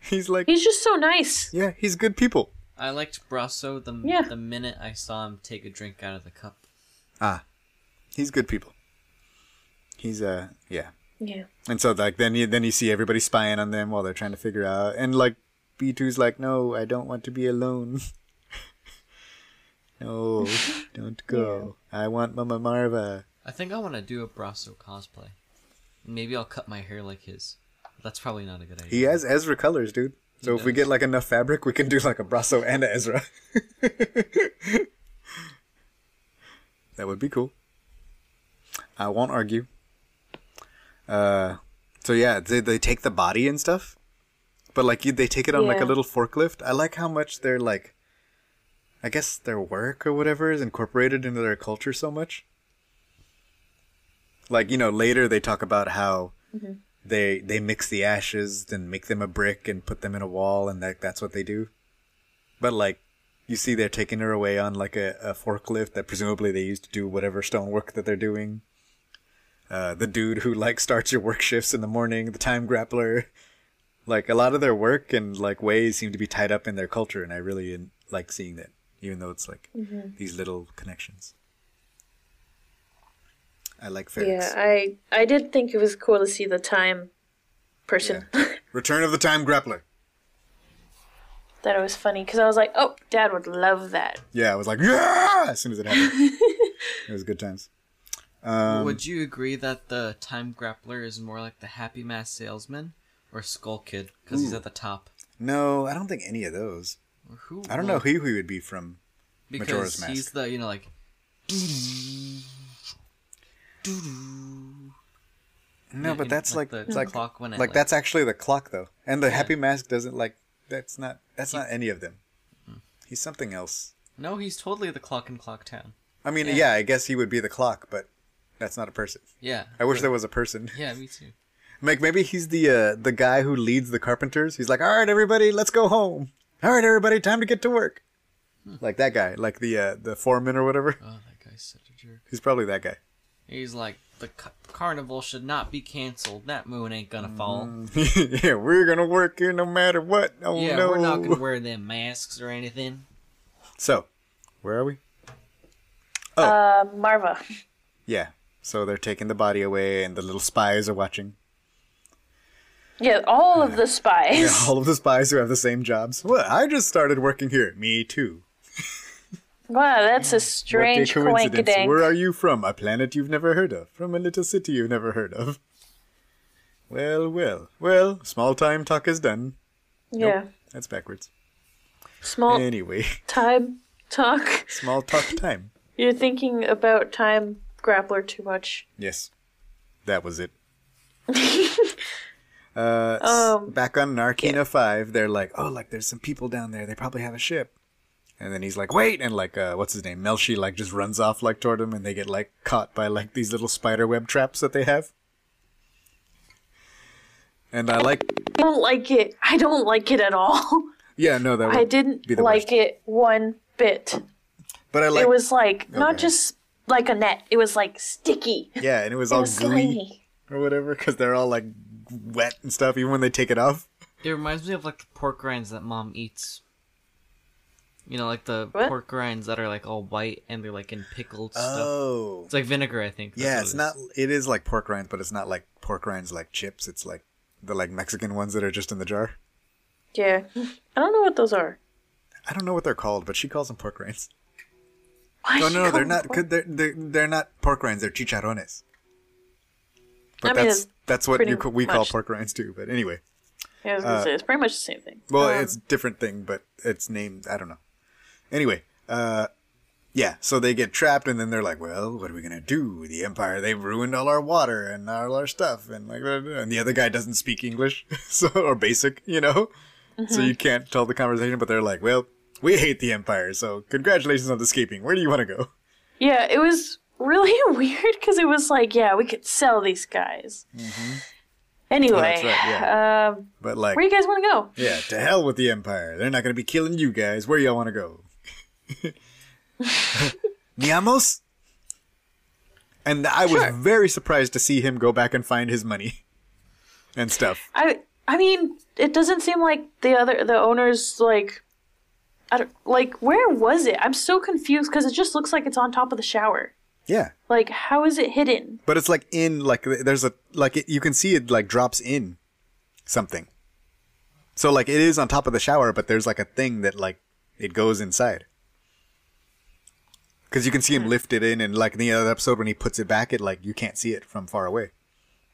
He's like, He's just so nice. yeah, he's good people. I liked Brasso the Yeah. the minute I saw him take a drink out of the cup. Ah, he's good people. He's uh, yeah. Yeah. And so like then you then you see everybody spying on them while they're trying to figure out and like B 2s like, No, I don't want to be alone. no, don't go. I want Mama Maarva. I think I want to do a Brasso cosplay. Maybe I'll cut my hair like his. That's probably not a good idea. He has Ezra colors, dude. So He if we get like enough fabric, we can do like a Brasso and a Ezra. that would be cool. I won't argue. Uh, so yeah, they they take the body and stuff, but like you, they take it on like a little forklift. I like how much they're like, I guess their work or whatever is incorporated into their culture so much. Like you know, later they talk about how they they mix the ashes then make them a brick and put them in a wall and that that's what they do. But like you see they're taking her away on like a, a forklift that presumably they use to do whatever stonework that they're doing. Uh, the dude who like starts your work shifts in the morning the time grappler. Like a lot of their work and like ways seem to be tied up in their culture and i really like seeing that even though it's like these little connections i like ferrets Yeah, I I did think it was cool to see the time person. return of the time grappler that it was funny because I was like, oh, Dad would love that. Yeah, I was like, yeah, as soon as it happened. it was good times. Um, Would you agree that the time grappler is more like the Happy Mask Salesman or Skull Kid because he's at the top? No, I don't think any of those. Who? I don't know who he would be from. because Majora's Mask. he's the you know like No, but that's like like the like clock when it, like like- that's actually the clock though, and the Yeah. Happy Mask doesn't like that's not that's not any of them. Hmm. He's something else. no, he's totally the clock in Clock Town. I mean, Yeah. yeah. I guess he would be the clock, but that's not a person. Yeah, I wish but- there was a person. Yeah, me too. Like maybe he's the uh, the guy who leads the carpenters. He's like, "All right, everybody, let's go home. All right, everybody, time to get to work." Hmm. Like that guy, like the uh, the foreman or whatever. Oh, that guy's such a jerk. He's probably that guy. He's like the ca- carnival should not be canceled. That moon ain't gonna fall. yeah, we're gonna work here no matter what. Oh yeah, no. we're not gonna wear them masks or anything. So, where are we? Uh, Maarva. Yeah. So they're taking the body away, and the little spies are watching. Yeah, all of the spies. Yeah, all of the spies who have the same jobs. Well, I just started working here. Me too. Wow, that's a strange coincidence. Where are you from? A planet you've never heard of. From a little city you've never heard of. Well, well, well. Small time talk is done. Yeah, That's backwards. small Anyway, time talk. small talk time. You're thinking about time grappler too much. Yes, that was it. uh, Um, back on Narkina Five, they're like, "Oh, like there's some people down there. They probably have a ship." And then he's like, "Wait!" And like, uh, what's his name? Melshi like just runs off like toward him, and they get like caught by like these little spider web traps that they have. And I like, I don't like it. I don't like it at all. yeah, no, that would I didn't be the like worst. it one bit. But I like, it was like Oh, not just like a net. It was like sticky. yeah, and it was It all was gooey slimy. or whatever because they're all like wet and stuff, even when they take it off. It reminds me of like the pork rinds that mom eats. You know, like the What? pork rinds that are like all white and they're like in pickled stuff. Oh, It's like vinegar, I think. Yeah, it's it not. It is like pork rinds, but it's not like pork rinds like chips. It's like the like Mexican ones that are just in the jar. Yeah, I don't know what those are. I don't know what they're called, but she calls them pork rinds. Why Oh she no, no, they're not. pork- Cause they're, they're they're not pork rinds. They're chicharrones. But I that's it's that's what you, ca- we call pork rinds too. But anyway, Yeah, I was gonna say it's pretty much the same thing. uh, well, Um, it's different thing, but it's named. I don't know. Anyway, uh, Yeah, so they get trapped, and then they're like, "Well, what are we gonna do? The Empire, they've ruined all our water and all our stuff, and like, blah, blah, blah." and the other guy doesn't speak English, so or basic, you know, so you can't tell the conversation. But they're like, "Well, we hate the Empire, so congratulations on escaping. Where do you want to go?" Yeah, it was really weird because it was like, yeah, we could sell these guys. Anyway, Mm-hmm. That's right, yeah. um, But like, where you guys want to go? yeah, to hell with the Empire. They're not gonna be killing you guys. Where y'all want to go? Niamos. And I was very surprised to see him go back and find his money and stuff. I I mean, it doesn't seem like the other the owners like. I don't, like where was it? I'm so confused because it just looks like it's on top of the shower. Yeah. Like how is it hidden? But it's like in like there's a like it, you can see it like drops in something. So like it is on top of the shower, but there's like a thing that like it goes inside. Because you can see him lift it in, and like in the other episode when he puts it back, it like you can't see it from far away.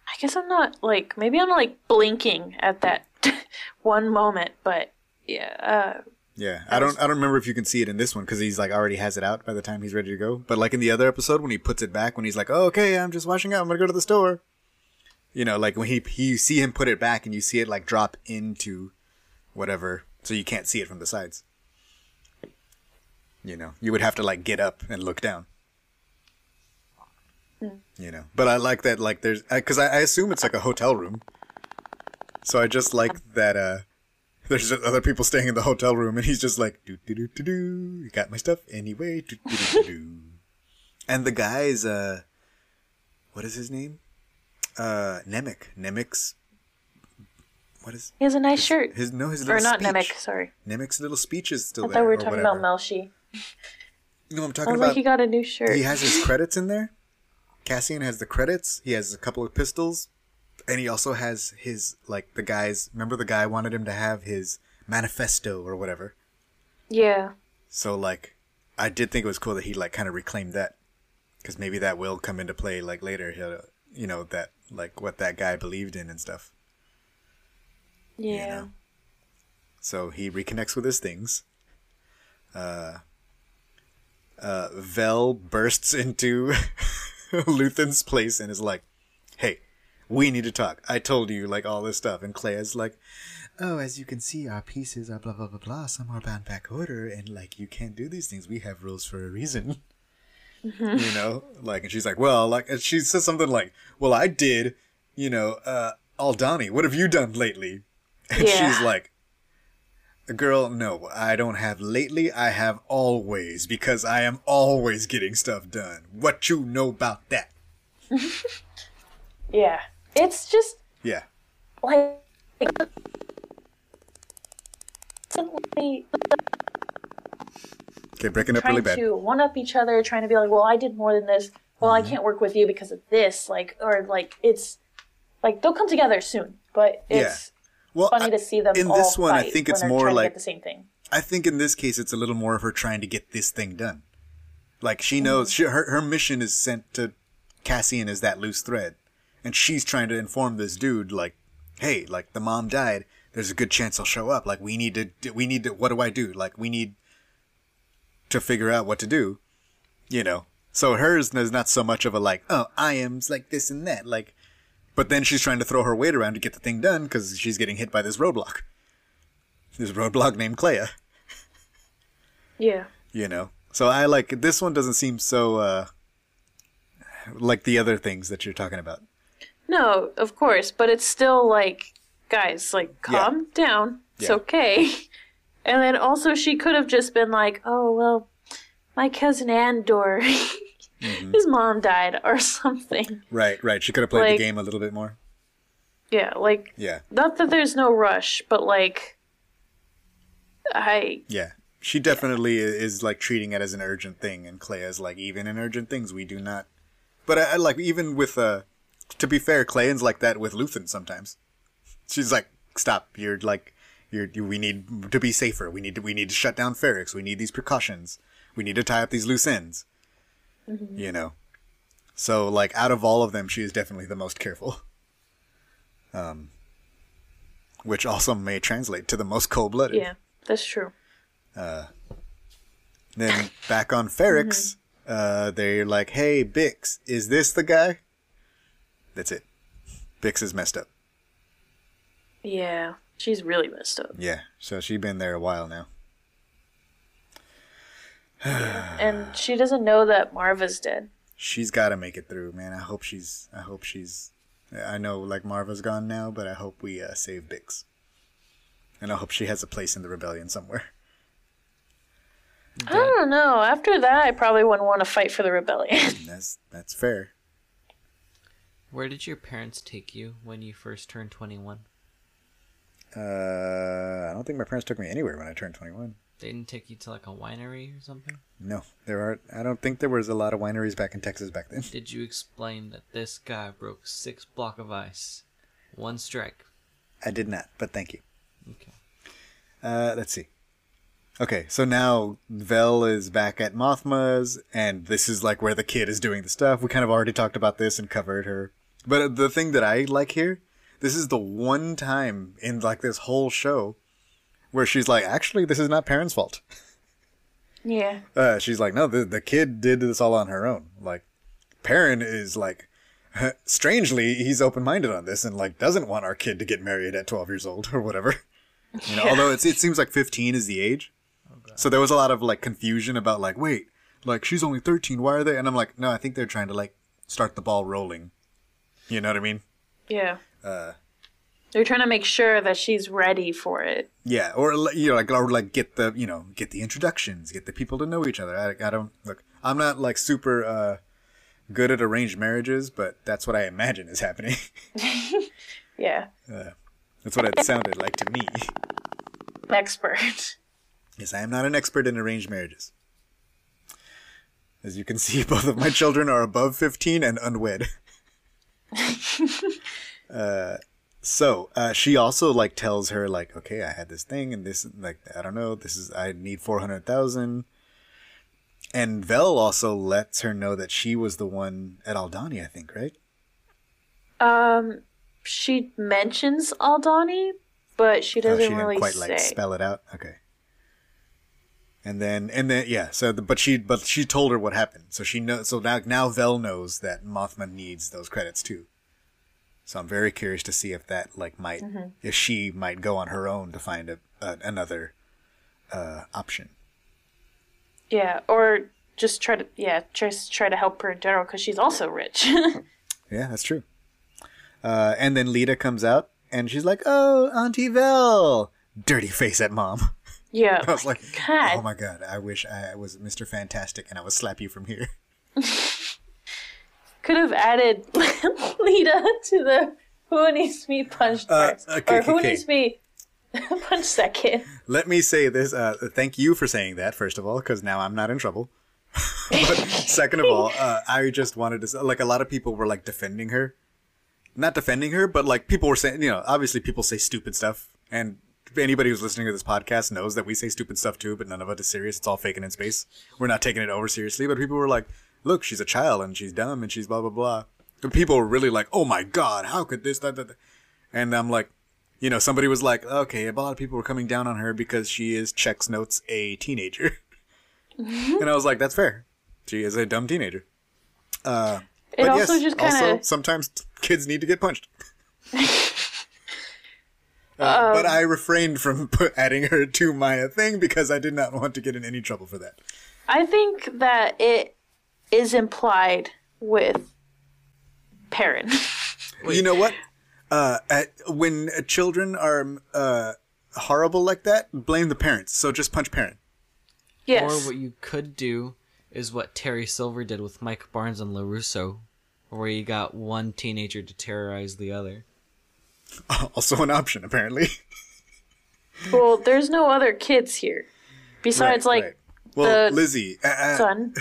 I guess I'm not like maybe I'm like blinking at that one moment, but yeah. Uh, Yeah, I don't I don't remember if you can see it in this one because he's like already has it out by the time he's ready to go. But like in the other episode when he puts it back, when he's like, "Oh, okay, I'm just washing up. I'm gonna go to the store." You know, like when he he you see him put it back and you see it like drop into whatever, so you can't see it from the sides. You know, you would have to like get up and look down. You know, but I like that like there's because I, I assume it's like a hotel room. So I just like that uh there's just other people staying in the hotel room, and he's just like, do do do do do. You got my stuff anyway. Do do do do. And the guy's uh, what is his name? Uh, Nemik. Nemik's. What is he has a nice shirt. his? No, his little Or not speech. Namek, sorry. Nemik's little speech is still I there. thought we were talking whatever. about Melshi. No, I'm talking was about. like, he got a new shirt. he has his credits in there. Cassian has the credits. He has a couple of pistols, and he also has his like the guys. Remember the guy wanted him to have his manifesto or whatever. yeah. So like, I did think it was cool that he like kind of reclaimed that, because maybe that will come into play like later. He'll, you know, that like what that guy believed in and stuff. Yeah. know. So he reconnects with his things. Uh, uh, Vel bursts into Luthen's place and is like, "Hey, we need to talk. I told you like all this stuff." And Kleya's like, "Oh, as you can see, our pieces are blah blah blah blah. Some are bound back order, and like you can't do these things. We have rules for a reason." you know, like, and she's like, "Well, like," and she says something like, "Well, I did." You know, uh, Aldani, what have you done lately? And Yeah. she's like, Girl, no, I don't have lately. I have always because I am always getting stuff done. What you know about that? Yeah. It's just Yeah. like Okay, breaking up really trying bad. to one up each other, trying to be like, well, I did more than this. Well, Mm-hmm. I can't work with you because of this. Like, or like, it's like they'll come together soon, but it's Well, funny I- to see them in this one, I think it's more like the same thing. I think in this case it's a little more of her trying to get this thing done. Like she knows mm-hmm. she, her her mission is sent to Cassian as that loose thread, and she's trying to inform this dude like, hey, like the mom died. There's a good chance I'll show up. Like we need to do- we need to what do I do? Like we need to figure out what to do. You know. So hers is not so much of a like, oh, I am like this and that. Like, but then she's trying to throw her weight around to get the thing done because she's getting hit by this roadblock. This roadblock named Kleya Yeah. you know so i like this one doesn't seem so uh like the other things that you're talking about No, of course, but it's still like, guys, like, Yeah. calm down. It's Yeah. okay. And then also, she could have just been like, oh, well, my cousin Andor, Mm-hmm. his mom died, or something. right right. She could have played Like- the game a little bit more. Yeah, like, yeah. not that there's no rush, but like, I, yeah. She definitely i- is like treating it as an urgent thing and Kleya is like even in urgent things we do not. But i, I like even with uh to be fair clayton's like that with luthen sometimes. She's like stop. You're like you're you, we need to be safer. We need to we need to shut down Ferrix. we need these precautions. We need to tie up these loose ends you know so like out of all of them she is definitely the most careful um which also may translate to the most cold-blooded yeah, that's true. Uh, Then back on Ferrix, uh, they're like, "Hey, Bix, is this the guy?" That's it. Bix is messed up. Yeah, she's really messed up. Yeah, so she's been there a while now. And she doesn't know that Maarva's dead. She's got to make it through, man. I hope she's. I hope she's. I know, like Maarva's gone now, but I hope we uh, save Bix, and I hope she has a place in the rebellion somewhere. I don't know. After that, I probably wouldn't want to fight for the rebellion. That's that's fair. Where did your parents take you when you first turned 21? Uh, I don't think my parents took me anywhere when I turned twenty-one. They didn't take you to like a winery or something? No, there are. I don't think there was a lot of wineries back in Texas back then. Did you explain that this guy broke six block of ice? One strike. I did not, but thank you. Okay. Uh, let's see. Okay, so now Vel is back at Mothma's, and this is like where the kid is doing the stuff. We kind of already talked about this and covered her. But the thing that I like here, this is the one time in like this whole show where she's like, actually, this is not parents' fault. yeah. Uh, she's like, no, the, the kid did this all on her own. Like, Perrin is like, strangely, he's open minded on this and like doesn't want our kid to get married at 12 years old or whatever. You know, although it's, it seems like 15 is the age. So there was a lot of like confusion about like, wait, like she's only 13. Why are they? And I'm like, no, I think they're trying to like start the ball rolling. You know what I mean? Yeah. Uh, They're trying to make sure that she's ready for it. Yeah, or you know, like or like get the you know get the introductions, get the people to know each other. I, I don't look. I'm not like super uh, good at arranged marriages, but that's what I imagine is happening. Yeah. that's what it sounded like to me. Expert. Yes, I am not an expert in arranged marriages. As you can see, both of my children are above 15 and unwed. uh, so uh, she also like tells her like, okay, I had this thing and this like I don't know, this is I need 400,000. And Vel also lets her know that she was the one at Aldani, I think, right? Um, she mentions Aldani, but she doesn't oh, she didn't really quite say. like spell it out. Okay. And then and then yeah, so the, but she but she told her what happened. So she knows so now now Vel knows that Mothma needs those credits too. So I'm very curious to see if that like might Mm-hmm. if she might go on her own to find a, a another uh option. Yeah, or just try to yeah, just try to help her in general because she's also rich. Yeah, that's true. Uh and then Leida comes out and she's like, "Oh, Auntie Vel." Dirty face at mom. yeah. I was like, God. "Oh my god, I wish I was Mr. Fantastic and I would slap you from here." Could have added Leida to the who needs me be punched Uh, first, okay, or who okay. needs to be punched second. Let me say this. Uh, thank you for saying that, first of all, because now I'm not in trouble. but second of all, uh, I just wanted to say, like, a lot of people were like defending her. Not defending her, but like people were saying, you know, obviously people say stupid stuff. And anybody who's listening to this podcast knows that we say stupid stuff too, but none of it is serious. It's all faking in space. We're not taking it over seriously. But people were like, look, she's a child and she's dumb and she's blah, blah, blah. And people were really like, oh my God, how could this, that, that, that. And I'm like, you know, somebody was like, okay, a lot of people were coming down on her because she is checks notes a teenager. and I was like, that's fair. She is a dumb teenager. Uh, It but also yes, just kind also of sometimes kids need to get punched. Uh, but I refrained from put, adding her to my thing because I did not want to get in any trouble for that. I think that it is implied with Perrin. You know what? Uh, at, when uh, children are uh, horrible like that, blame the parents. So just punch parent. yes. Or what you could do is what Terry Silver did with Mike Barnes and LaRusso, where you got one teenager to terrorize the other. Also an option, apparently. Well, there's no other kids here. Besides, Right, like, right. well, the Lizzie, uh, uh, son.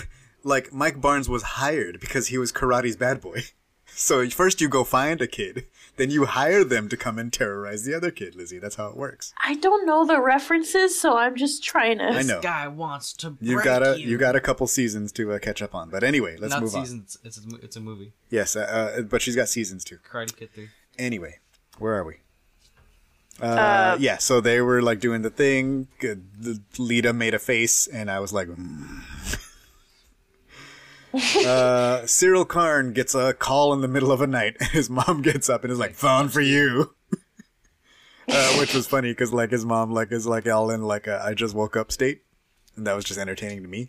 Like Mike Barnes was hired because he was karate's bad boy. So first you go find a kid, then you hire them to come and terrorize the other kid, Lizzie. That's how it works. I don't know the references, so I'm just trying to. I know. Guy wants to break You got a you. you got a couple seasons to uh, catch up on. But anyway, let's Not move seasons. It's a, it's a movie. Yes, uh, uh, but she's got seasons too. Karate Kid Three. Anyway, where are we? Uh, yeah, so they were like doing the thing. Leida made a face, and I was like, mm. uh, Syril Karn gets a call in the middle of a night, and his mom gets up and is like, "Phone for you," uh, which was funny because like his mom like is like all in like a I just woke up state, and that was just entertaining to me.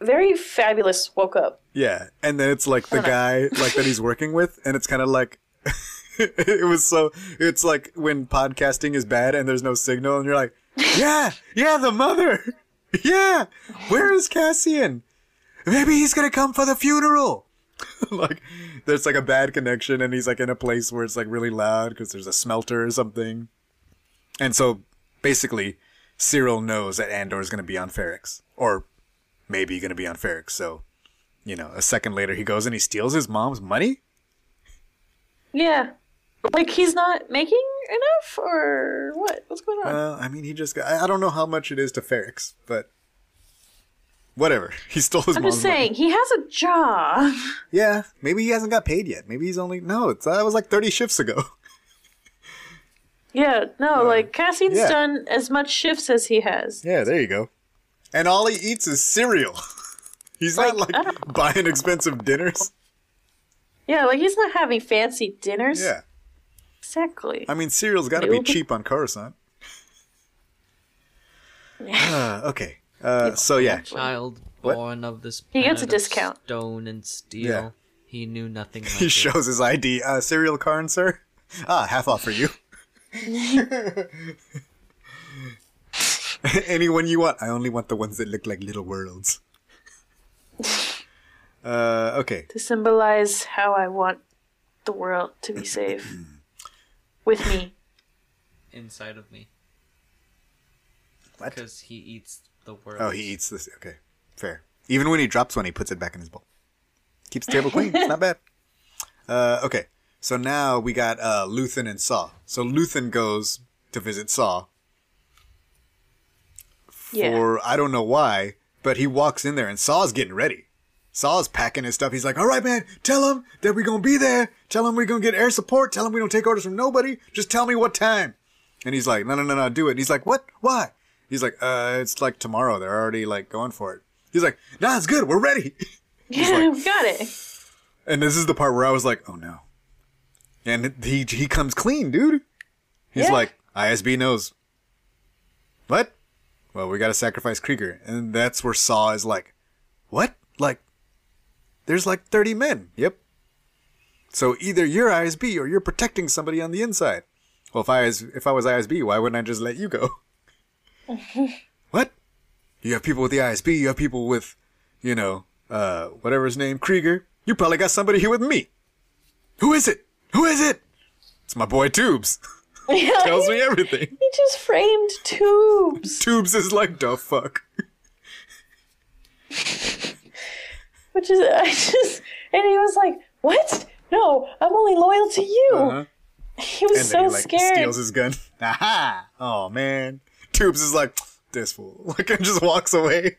Very fabulous. Woke up. Yeah, and then it's like the guy like that he's working with, and it's kind of like it was so. It's like when podcasting is bad and there's no signal, and you're like, yeah, yeah, the mother, yeah, where is Cassian? Maybe he's gonna come for the funeral. like there's like a bad connection, and he's like in a place where it's like really loud because there's a smelter or something, and so basically, Syril knows that Andor is gonna be on Ferrix, or maybe gonna be on Ferrix, so you know, a second later he goes and he steals his mom's money? Yeah. Like he's not making enough, or what? What's going on? Uh, I mean, he just got, I don't know how much it is to Ferrix, but whatever. He stole his I'm just saying he has a job. Yeah, maybe he hasn't got paid yet. Maybe he's only, no, it's, that was like 30 shifts ago. Yeah, no, like Cassian's yeah. done as much shifts as he has. yeah, there you go. And all he eats is cereal. He's not Like, I like buying expensive dinners. Yeah, like he's not having fancy dinners. Yeah. Exactly. I mean, cereal's got to be cheap on Coruscant. Uh, okay. Uh, so yeah, Child What? born of this He gets a discount. Stone and steel. Yeah. He knew nothing. Like he it. shows his ID. Uh, Syril Karn, sir? Ah, half off for you. Anyone you want. I only want the ones that look like little worlds. Uh, okay. to symbolize how I want the world to be safe with me. inside of me What? because he eats the world. Oh, he eats this. Okay. Fair. Even when he drops one, he puts it back in his bowl. Keeps the table clean. It's not bad. Uh, okay. So now we got uh, Luthen and Saw. So Luthen goes to visit Saw Yeah. for I don't know why, but he walks in there and Saw's getting ready. Saw's packing his stuff. He's like, "All right, man, tell him that we're gonna be there. Tell him we're gonna get air support. Tell him we don't take orders from nobody. Just tell me what time." And he's like, "No, no, no, no, do it." And he's like, "What? Why?" He's like, "Uh, it's like tomorrow. They're already like going for it." He's like, "Nah, it's good. We're ready." Yeah, we got it. And this is the part where I was like, "Oh no!" And he he comes clean, dude. He's Yeah. like, "ISB knows." What? Well, we got to sacrifice Kreegyr, and that's where Saw is like, "What? Like, there's like thirty men." Yep. So either you're ISB or you're protecting somebody on the inside. Well, if I was if I was ISB, why wouldn't I just let you go? what? You have people with the ISB. You have people with, you know, uh, whatever his name, Kreegyr. You probably got somebody here with me. Who is it? Who is it? It's my boy Tubes. Tells me everything. He just framed tubes, Tubes is like, the fuck. Which is I just and he was like, "What? No, I'm only loyal to you." Uh-huh. He was And so then he like scared. steals his gun. Aha! Oh man. Tubes is like, this fool. Like and just walks away.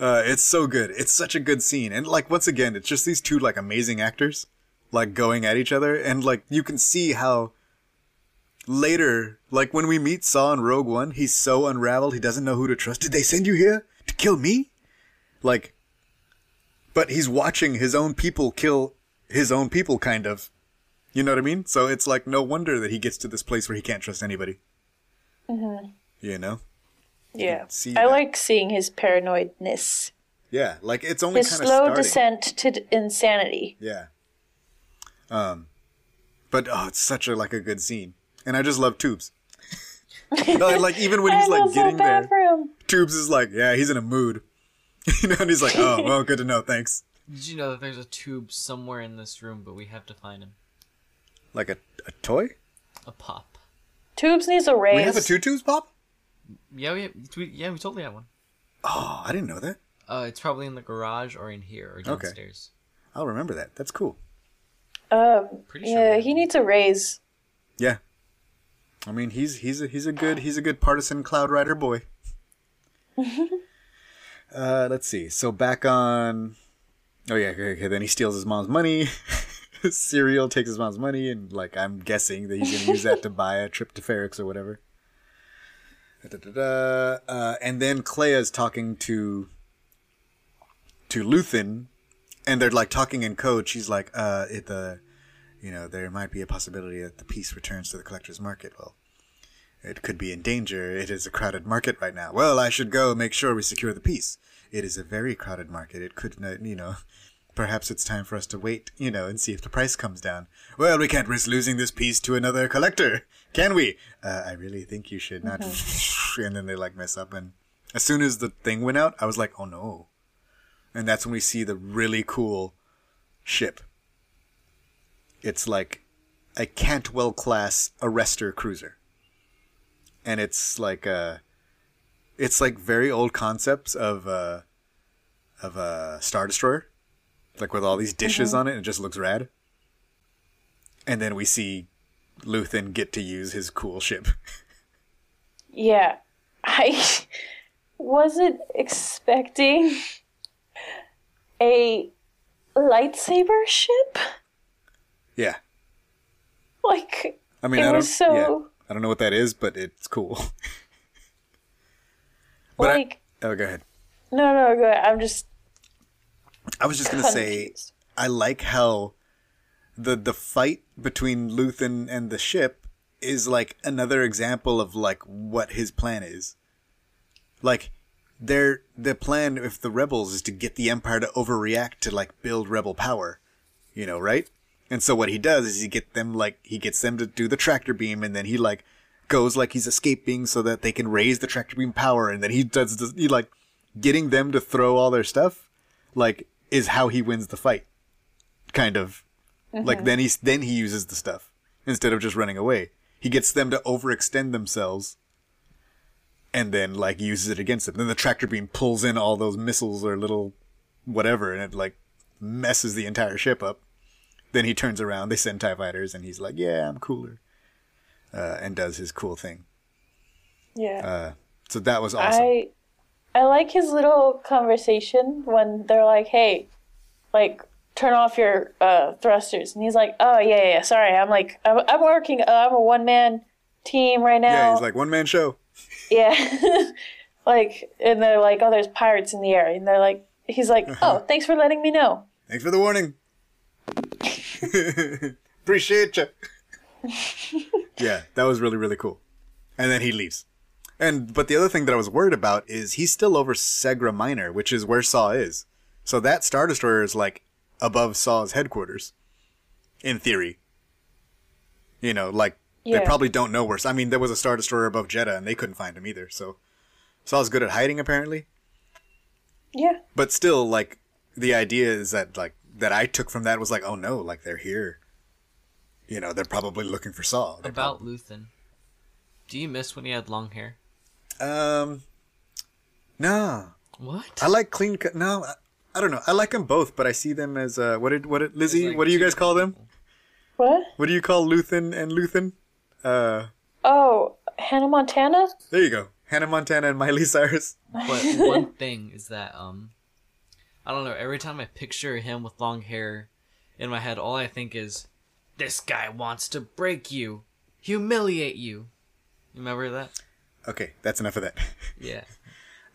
Uh, it's so good. It's such a good scene. And like once again, it's just these two like amazing actors like going at each other and like you can see how later like when we meet Saw in Rogue One, he's so unraveled, he doesn't know who to trust. Did they send you here to kill me? Like but he's watching his own people kill his own people kind of. You know what I mean? So it's like no wonder that he gets to this place where he can't trust anybody. You know? yeah, I that. like seeing his paranoidness, Yeah, like it's only his slow starting. descent to d- insanity. Yeah. Um, but oh, it's such a like a good scene, and I just love Tubes. No, like even when he's like getting there. Tubes is like, yeah, he's in a mood. you know, and he's like, oh, well, good to know, thanks. Did you know that there's a tube somewhere in this room, but we have to find him? Like a, a toy? A pop. Tubes needs a raise. We have a two tubes pop? Yeah, we we, yeah we totally have one. Oh, I didn't know that. Uh, it's probably in the garage or in here or downstairs. Okay. I'll remember that. That's cool. Um, Pretty yeah, we he needs a raise. Yeah. I mean, he's he's a he's a good he's a good partisan cloud rider boy. uh, let's see. So back on. Oh yeah, okay. Then he steals his mom's money. Syril takes his mom's money, and like I'm guessing that he's gonna use that to buy a trip to Ferrix or whatever. Uh, and then Kleya's talking to to Luthen, and they're like talking in code. She's like, uh, it the, you know, there might be a possibility that the piece returns to the collector's market. Well, it could be in danger. It is a crowded market right now. Well, I should go make sure we secure the piece. It is a very crowded market. It could, you know, perhaps it's time for us to wait, you know, and see if the price comes down. Well, we can't risk losing this piece to another collector, can we? Uh, I really think you should not. and then they like mess up. And as soon as the thing went out, I was like, oh no. And that's when we see the really cool ship. It's like a Cantwell class arrestor cruiser. And it's like uh it's like very old concepts of uh of a Star Destroyer. Like with all these dishes on it, and it just looks rad. And then we see Luthen get to use his cool ship. Yeah. I wasn't expecting a lightsaber ship. yeah. Like I mean, It I don't was so- yeah. I don't know what that is, but it's cool. but I- like oh, go ahead. no no go ahead. I'm just I was just gonna say. I like how the the fight between Luthen and the ship is like another example of like what his plan is. Like their the plan if the rebels is to get the empire to overreact to like build rebel power. You know, right? And so what he does is he get them like he gets them to do the tractor beam and then he like goes like he's escaping so that they can raise the tractor beam power and then he does the, he like getting them to throw all their stuff like is how he wins the fight kind of. Like mm-hmm. then he's then he uses the stuff instead of just running away. He gets them to overextend themselves and then like uses it against them. Then the tractor beam pulls in all those missiles or little whatever and it like messes the entire ship up then he turns around they send tie fighters and he's like yeah i'm cooler uh, and does his cool thing yeah. uh, so that was awesome I I like his little conversation when they're like, "Hey, like turn off your uh, thrusters," and he's like, "Oh yeah, yeah, yeah, sorry, I'm like I'm, I'm working. Uh, I'm a one man team right now." yeah he's like one man show Yeah. like, and they're like, oh, there's pirates in the air," And they're like, he's like, oh, thanks for letting me know. Thanks for the warning. Appreciate you. yeah, that was really really cool. And then he leaves. And but the other thing that I was worried about is he's still over Segra Milo, which is where Saw is. So that Star Destroyer is like above Saw's headquarters, in theory. You know, like they probably don't know where. I mean, there was a Star Destroyer above Jedha, and they couldn't find him either. So Saw's good at hiding, apparently. Yeah. But still, like the idea is that like that I took from that was like, oh no, like they're here. You know, they're probably looking for Saw. They're About Luthen. Do you miss when he had long hair? Um, no, What? I like clean cut. No, I, I don't know. I like them both, but I see them as uh, what did what did Lizzie? like what do you guys call them? What? What do you call Luthen and Luthen? Uh, Oh, Hannah Montana? there you go. Hannah Montana and Miley Cyrus. But one thing is that um, I don't know. Every time I picture him with long hair in my head, all I think is, "This guy wants to break you, humiliate you." Remember that? Okay, that's enough of that. Yeah.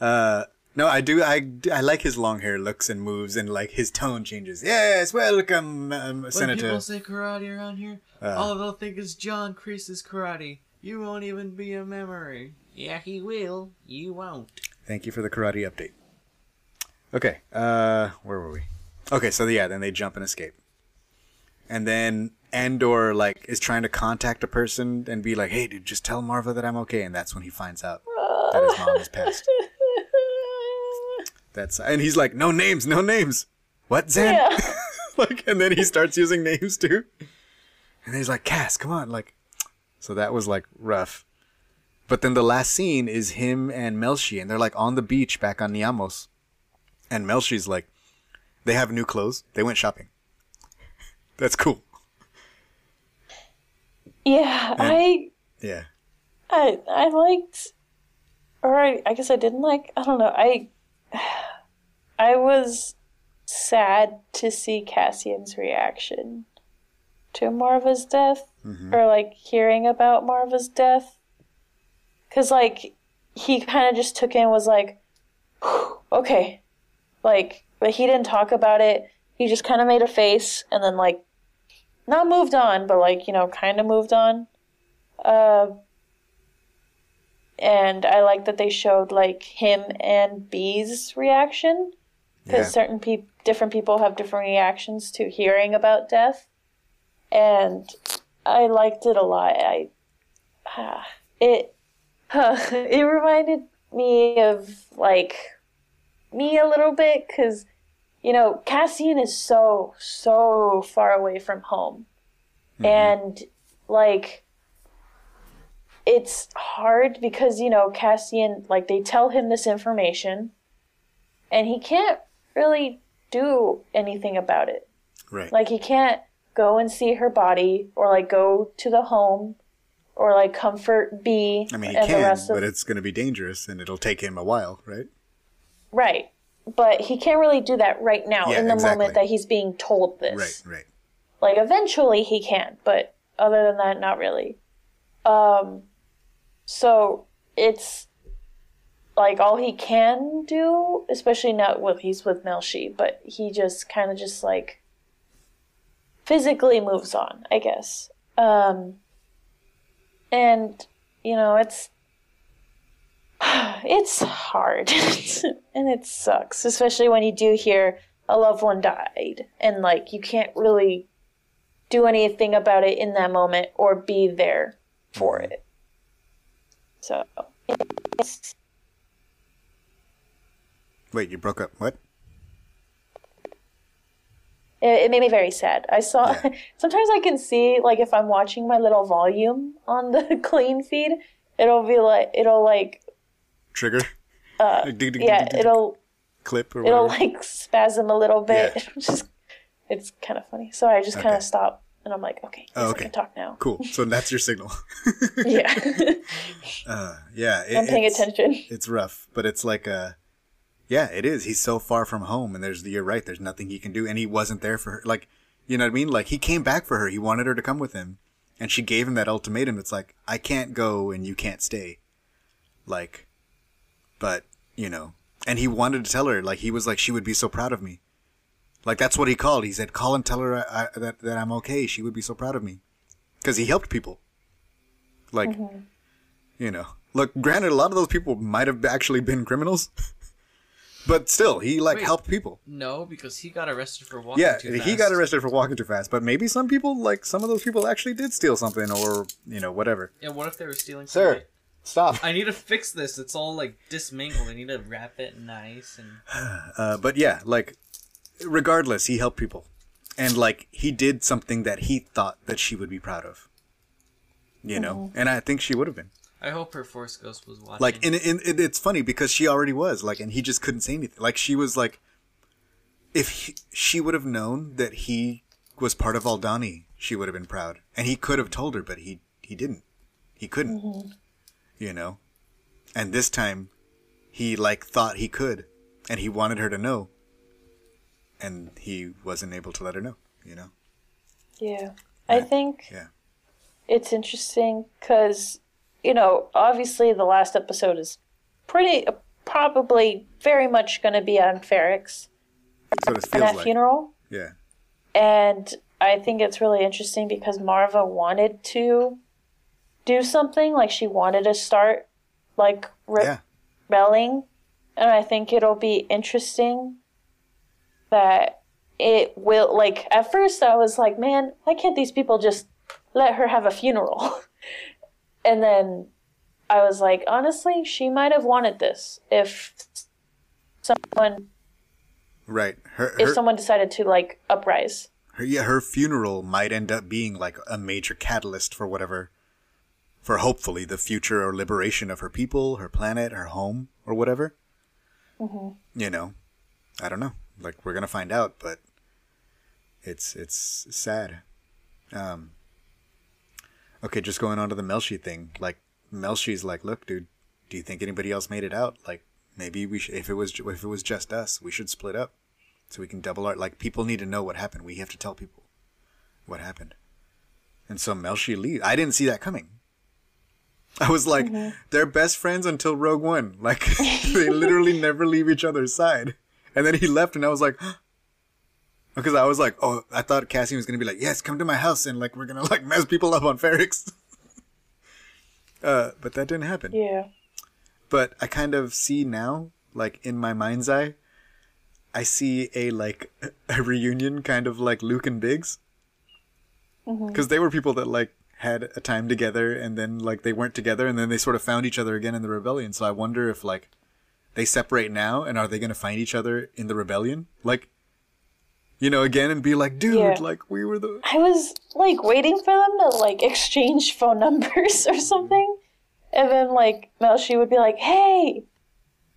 Uh, no, I do. I, I like his long hair looks and moves, and like his tone changes. Yes, welcome, um, When Senator. people say karate around here, all they'll think is John Kreese's karate. You won't even be a memory. Yeah, he will. You won't. Thank you for the karate update. Okay, uh, where were we? Okay, so yeah, then they jump and escape, and then Andor like is trying to contact a person and be like, "Hey, dude, just tell Maarva that I'm okay," and that's when he finds out that his mom has passed. That's and he's like, "No names, no names." What, Zen? Yeah. like, and then he starts using names too. And he's like, "Cass, come on!" Like, so that was like rough. But then the last scene is him and Melshi, and they're like on the beach back on Niamos. And Melshi's like, they have new clothes. They went shopping. That's cool. Yeah, I, Yeah. I, I liked, or I, I guess I didn't like. I don't know. I, I was sad to see Cassian's reaction to Maarva's death mm-hmm. or like hearing about Maarva's death. Cause like he kind of just took in was like, okay, like, but he didn't talk about it. He just kind of made a face and then like, not moved on, but like you know, kind of moved on. Uh, and I like that they showed like him and B's reaction because Yeah. certain people, different people have different reactions to hearing about death, and I liked it a lot. I ah, it it reminded me of like me a little bit because you know Cassian is so so far away from home, mm-hmm. and like it's hard because you know Cassian like they tell him this information and he can't really do anything about it. Right. Like he can't go and see her body or like go to the home or like comfort B I mean, he can, of but it's going to be dangerous, and it'll take him a while, right? Right. But he can't really do that right now Yeah, in the exactly. moment that he's being told this. Right, right. Like eventually he can, but other than that, not really. Um, so it's like all he can do, especially not with he's with Melshi, but he just kind of just like physically moves on, I guess. Um, and you know it's it's hard and it sucks, especially when you do hear a loved one died and like you can't really do anything about it in that moment or be there for it. So it's Wait, you broke up. What? it, it made me very sad. I saw Yeah. sometimes I can see like if I'm watching my little volume on the clean feed, it'll be like it'll like Trigger? Uh, dig, dig, dig, yeah, dig, it'll clip or it'll whatever. like spasm a little bit. Yeah. It's just it's kind of funny. So I just kind of stop and I'm like, okay, Oh, okay. I can talk now. Cool. So that's your signal. Yeah, yeah. it- I'm paying it's- attention. It's rough, but it's like uh yeah, it is. He's so far from home, and there's you're right. There's nothing he can do, and he wasn't there for her. Like, you know what I mean? Like he came back for her. He wanted her to come with him, and she gave him that ultimatum. It's like I can't go, and you can't stay. Like, but you know, and he wanted to tell her. Like he was like she would be so proud of me. Like that's what he called. He said, "Call and tell her I, I, that that I'm okay. She would be so proud of me," because he helped people. Like, mm-hmm. you know, look. Granted, a lot of those people might have actually been criminals, but still, he like Wait. helped people. No, because he got arrested for walking Yeah, too he got arrested for walking too fast. But maybe some people, like some of those people, actually did steal something or you know whatever. Yeah, what if they were stealing? Sir, something? Stop. I need to fix this. It's all like dismangled. I need to wrap it nice and. Uh, but yeah, like regardless, he helped people, and like he did something that he thought that she would be proud of. You know, and I think she would have been. I hope her Force Ghost was watching. Like, and, and it, it's funny because she already was like, and he just couldn't say anything. Like, she was like, if he, she would have known that he was part of Aldhani, she would have been proud, and he could have told her, but he he didn't. He couldn't. You know, and this time, he like thought he could, and he wanted her to know, and he wasn't able to let her know. You know. Yeah, I think Yeah. it's interesting because you know obviously the last episode is pretty uh, probably very much going to be on Ferrix So it and feels that like. funeral, Yeah. and I think it's really interesting because Maarva wanted to do something like she wanted to start like re- Yeah. rebelling, and I think it'll be interesting that it will like at first I was like, man, why can't these people just let her have a funeral? and then I was like, honestly, she might have wanted this if someone Right. Her. if someone decided to like uprise. her yeah her funeral might end up being like a major catalyst for whatever for hopefully the future or liberation of her people her planet her home or whatever. You know i don't know. Like we're gonna find out but it's it's sad. Um okay just going on to the melshi thing. Like melshi's like look dude do you think anybody else made it out? Like maybe we should if it was if it was just us we should split up so we can double our like people need to know what happened. We have to tell people what happened. And so Melshi leaves. I didn't see that coming. I was like, they're best friends until Rogue One. Like they literally never leave each other's side. And then he left, and I was like, because I was like, oh, I thought Cassian was gonna be like, yes, come to my house, and like we're gonna like mess people up on Ferrix. uh, but that didn't happen. Yeah. But I kind of see now, like in my mind's eye, I see a like a reunion, kind of like Luke and Biggs, because they were people that like had a time together, and then like they weren't together, and then they sort of found each other again in the rebellion. So I wonder if like they separate now, and are they gonna find each other in the rebellion, like you know, again, and be like, dude, Yeah. like we were the I was like waiting for them to like exchange phone numbers or something. And then like Melshi would be like, Hey,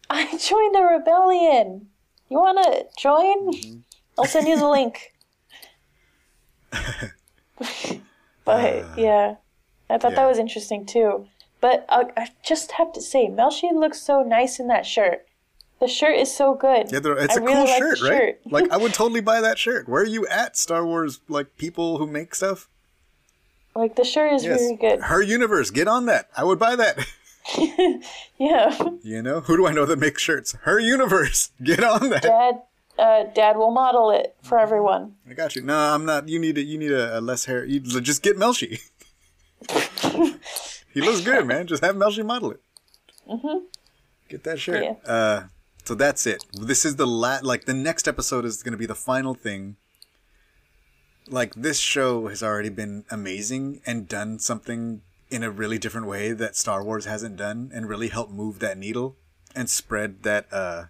I joined the rebellion. You wanna join? Mm-hmm. I'll send you the link. but yeah. I thought Yeah. that was interesting too. But uh, I just have to say, Melshi looks so nice in that shirt. The shirt is so good. Yeah, it's I a really cool like shirt, right? shirt. like I would totally buy that shirt. Where are you at, Star Wars? Like people who make stuff. Like the shirt is Yes, very good. her universe. Get on that. I would buy that. Yeah. you know, who do I know that makes shirts? Her universe. Get on that. Dad, uh, Dad will model it for everyone. I got you. No, I'm not. You need a you need a, a less hair. You just get Melshi. he looks good, man. Just have Melshi model it. Mm-hmm. Get that shirt. Yeah. Uh, so that's it. This is the lat. Like the next episode is going to be the final thing. Like this show has already been amazing and done something in a really different way that Star Wars hasn't done, and really helped move that needle and spread that. uh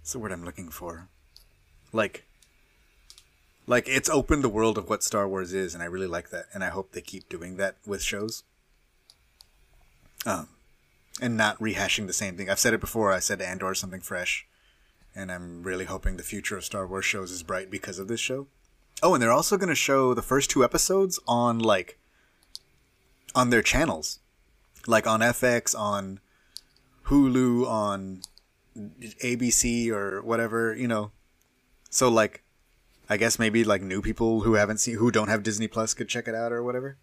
What's the word I'm looking for? Like like it's opened the world of what Star Wars is, and I really like that, and I hope they keep doing that with shows. Um, and not rehashing the same thing. I've said it before. I said Andor something fresh, and I'm really hoping the future of Star Wars shows is bright because of this show. Oh, and they're also going to show the first two episodes on like on their channels, like on FX, on Hulu, on ABC or whatever, you know. So like I guess maybe like new people who haven't seen who don't have Disney Plus could check it out or whatever.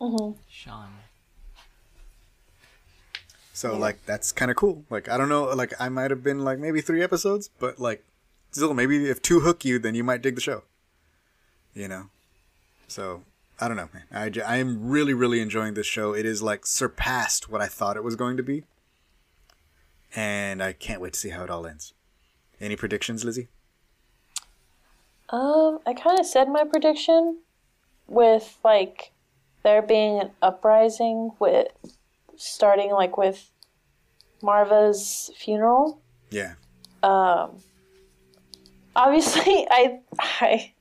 Mm-hmm. Sean. So like that's kind of cool. Like I don't know, like I might have been like maybe 3 episodes, but like still maybe if two hook you then you might dig the show. You know. So I don't know, man. I am really really enjoying this show. It is like surpassed what I thought it was going to be. And I can't wait to see how it all ends. Any predictions, Lizzie? Um, I kind of said my prediction with like there being an uprising with starting like with Maarva's funeral. Yeah. Um obviously, I I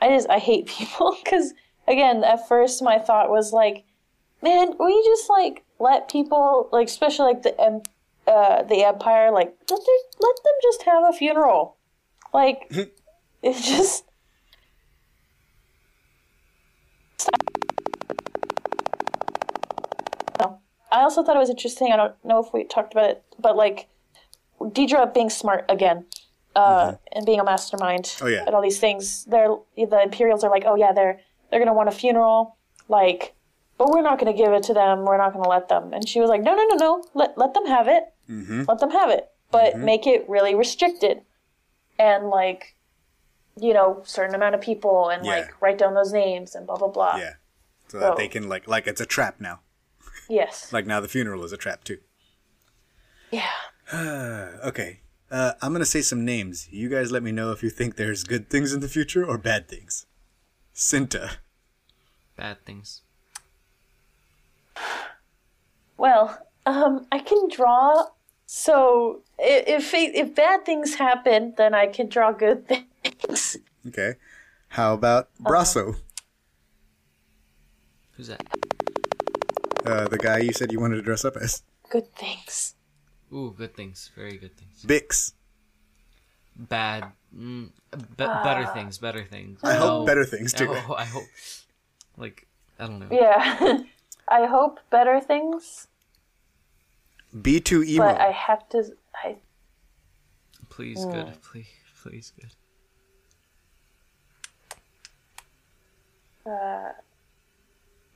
I just I hate people because again, at first my thought was like, man, we just like let people like especially like the em- uh, the empire like let them let them just have a funeral, like it's just I also thought it was interesting. I don't know if we talked about it, but like Dedra being smart again, uh, mm-hmm. and being a mastermind. Oh, yeah. And all these things. They're the Imperials are like, oh yeah, they're they're gonna want a funeral, like, but we're not gonna give it to them. We're not gonna let them. And she was like, no, no, no, no. Let let them have it. Mm-hmm. Let them have it, but mm-hmm. make it really restricted, and like, you know, certain amount of people, and Yeah. like write down those names and blah blah blah. Yeah. So that Oh. they can like like it's a trap now. Yes. Like now the funeral is a trap too. Yeah. Okay. Uh, I'm gonna say some names. You guys let me know if you think there's good things in the future or bad things. Cinta. Bad things. Well, um, I can draw. So if if bad things happen, then I can draw good things. Okay. How about Brasso? Who's that? Uh, the guy you said you wanted to dress up as. Good things. Ooh, good things. Very good things. Bix. Bad. Mm, be- better things. Better things. I hope better things I too. hope, I hope. Like, I don't know. Yeah. I hope better things, B2EMO. but I have to. I Please, good. Please, please, good. Uh, I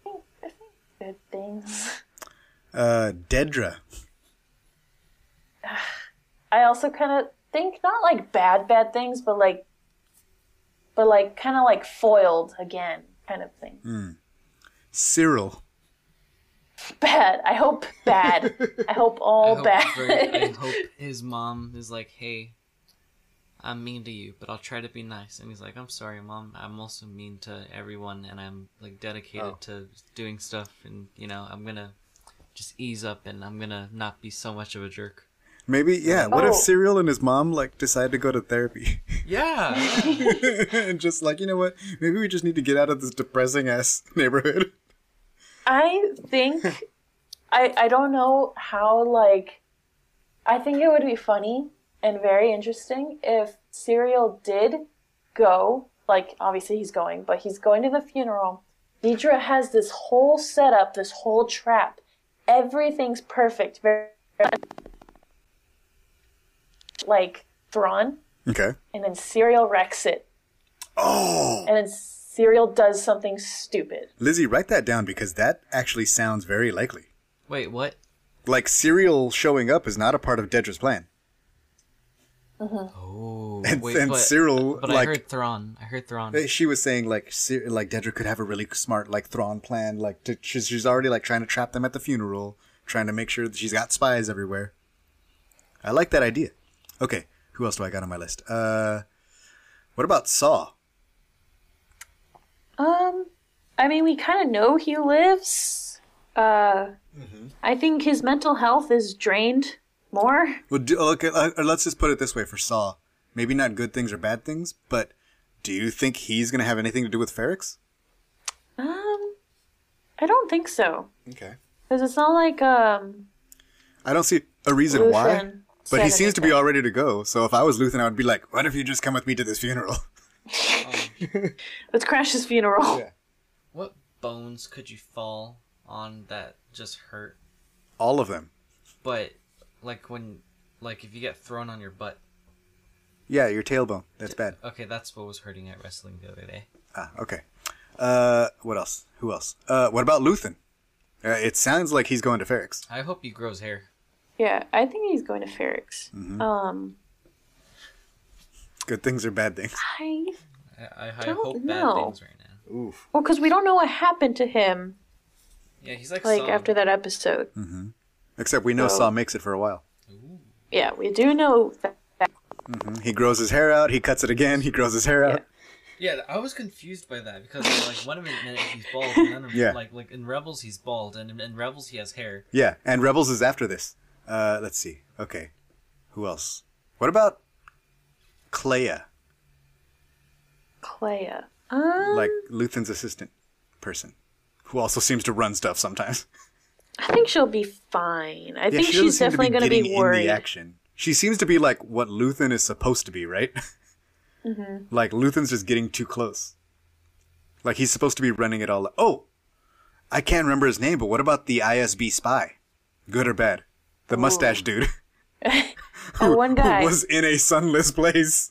think, I think Good things. Uh, Dedra. I also kind of think not like bad bad things, but like, but like kind of like foiled again kind of thing. Syril. Bad. I hope bad. I hope all I hope, bad. very- I hope his mom is like, hey, I'm mean to you, but I'll try to be nice. And he's like, I'm sorry, mom. I'm also mean to everyone, and I'm like dedicated Oh. to doing stuff, and you know, I'm gonna just ease up, and I'm gonna not be so much of a jerk. Maybe, yeah. What if Oh. Syril and his mom like decide to go to therapy? Yeah. and just like, you know what? Maybe we just need to get out of this depressing ass neighborhood. I think I I don't know how like I think it would be funny and very interesting if Syril did go like obviously he's going, but he's going to the funeral. Dedra has this whole setup, this whole trap. Everything's perfect. Very like Thrawn, Okay. and then Syril wrecks it, Oh, and then Syril does something stupid. Lizzie, write that down because that actually sounds very likely. Wait, what? Like Syril showing up is not a part of Dedra's plan, Oh, and, wait, and but, Syril but like I heard Thrawn. I heard Thrawn. Uh, She was saying like Cyr- like Dedra could have a really smart like Thrawn plan. Like to, she's she's already like trying to trap them at the funeral, trying to make sure that she's got spies everywhere. I like that idea. Okay, who else do I got on my list? Uh, what about Saw? Um, I mean, we kind of know he lives. Uh, I think his mental health is drained more. Well, do, okay, uh, let's just put it this way for Saw. Maybe not good things or bad things, but do you think he's gonna have anything to do with Ferrix? Um, I don't think so Okay. because it's not like um. I don't see a reason why, but he said seems to be all ready to go. So if I was Luthen, I would be like, "What if you just come with me to this funeral?" Let's crash his funeral. Yeah. What bones could you fall on that just hurt? All of them. But like when, like if you get thrown on your butt. Yeah, your tailbone. That's bad. Okay, that's what was hurting at wrestling the other day. Ah, okay. Uh, what else? Who else? Uh, what about Luthen? Uh, it sounds like he's going to Ferrix. I hope he grows hair. Yeah, I think he's going to Ferrix. Mm-hmm. Um, Good things or bad things? I I, I, I Don't hope know. bad things right now. Oof. well, because we don't know what happened to him Yeah, he's like like Saw. after that episode. Except we know Oh. Saw makes it for a while. Yeah, we do know that. He grows his hair out. He cuts it again. He grows his hair out. Yeah, I was confused by that because like one minute he's bald, and then Yeah. like like in Rebels he's bald, and in, in Rebels he has hair. Yeah, and Rebels is after this. Uh, let's see. Okay, who else? What about Kleya, Kleya. Um, like Luthen's assistant person, who also seems to run stuff sometimes? I think she'll be fine. I Yeah, think she's definitely going to getting be in the action. She seems to be like what Luthen is supposed to be, right? Mm-hmm. like Luthen's just getting too close. Like he's supposed to be running it all. Oh, I can't remember his name, but what about the ISB spy? Good or bad? The mustache dude That one guy. who was in a sunless place.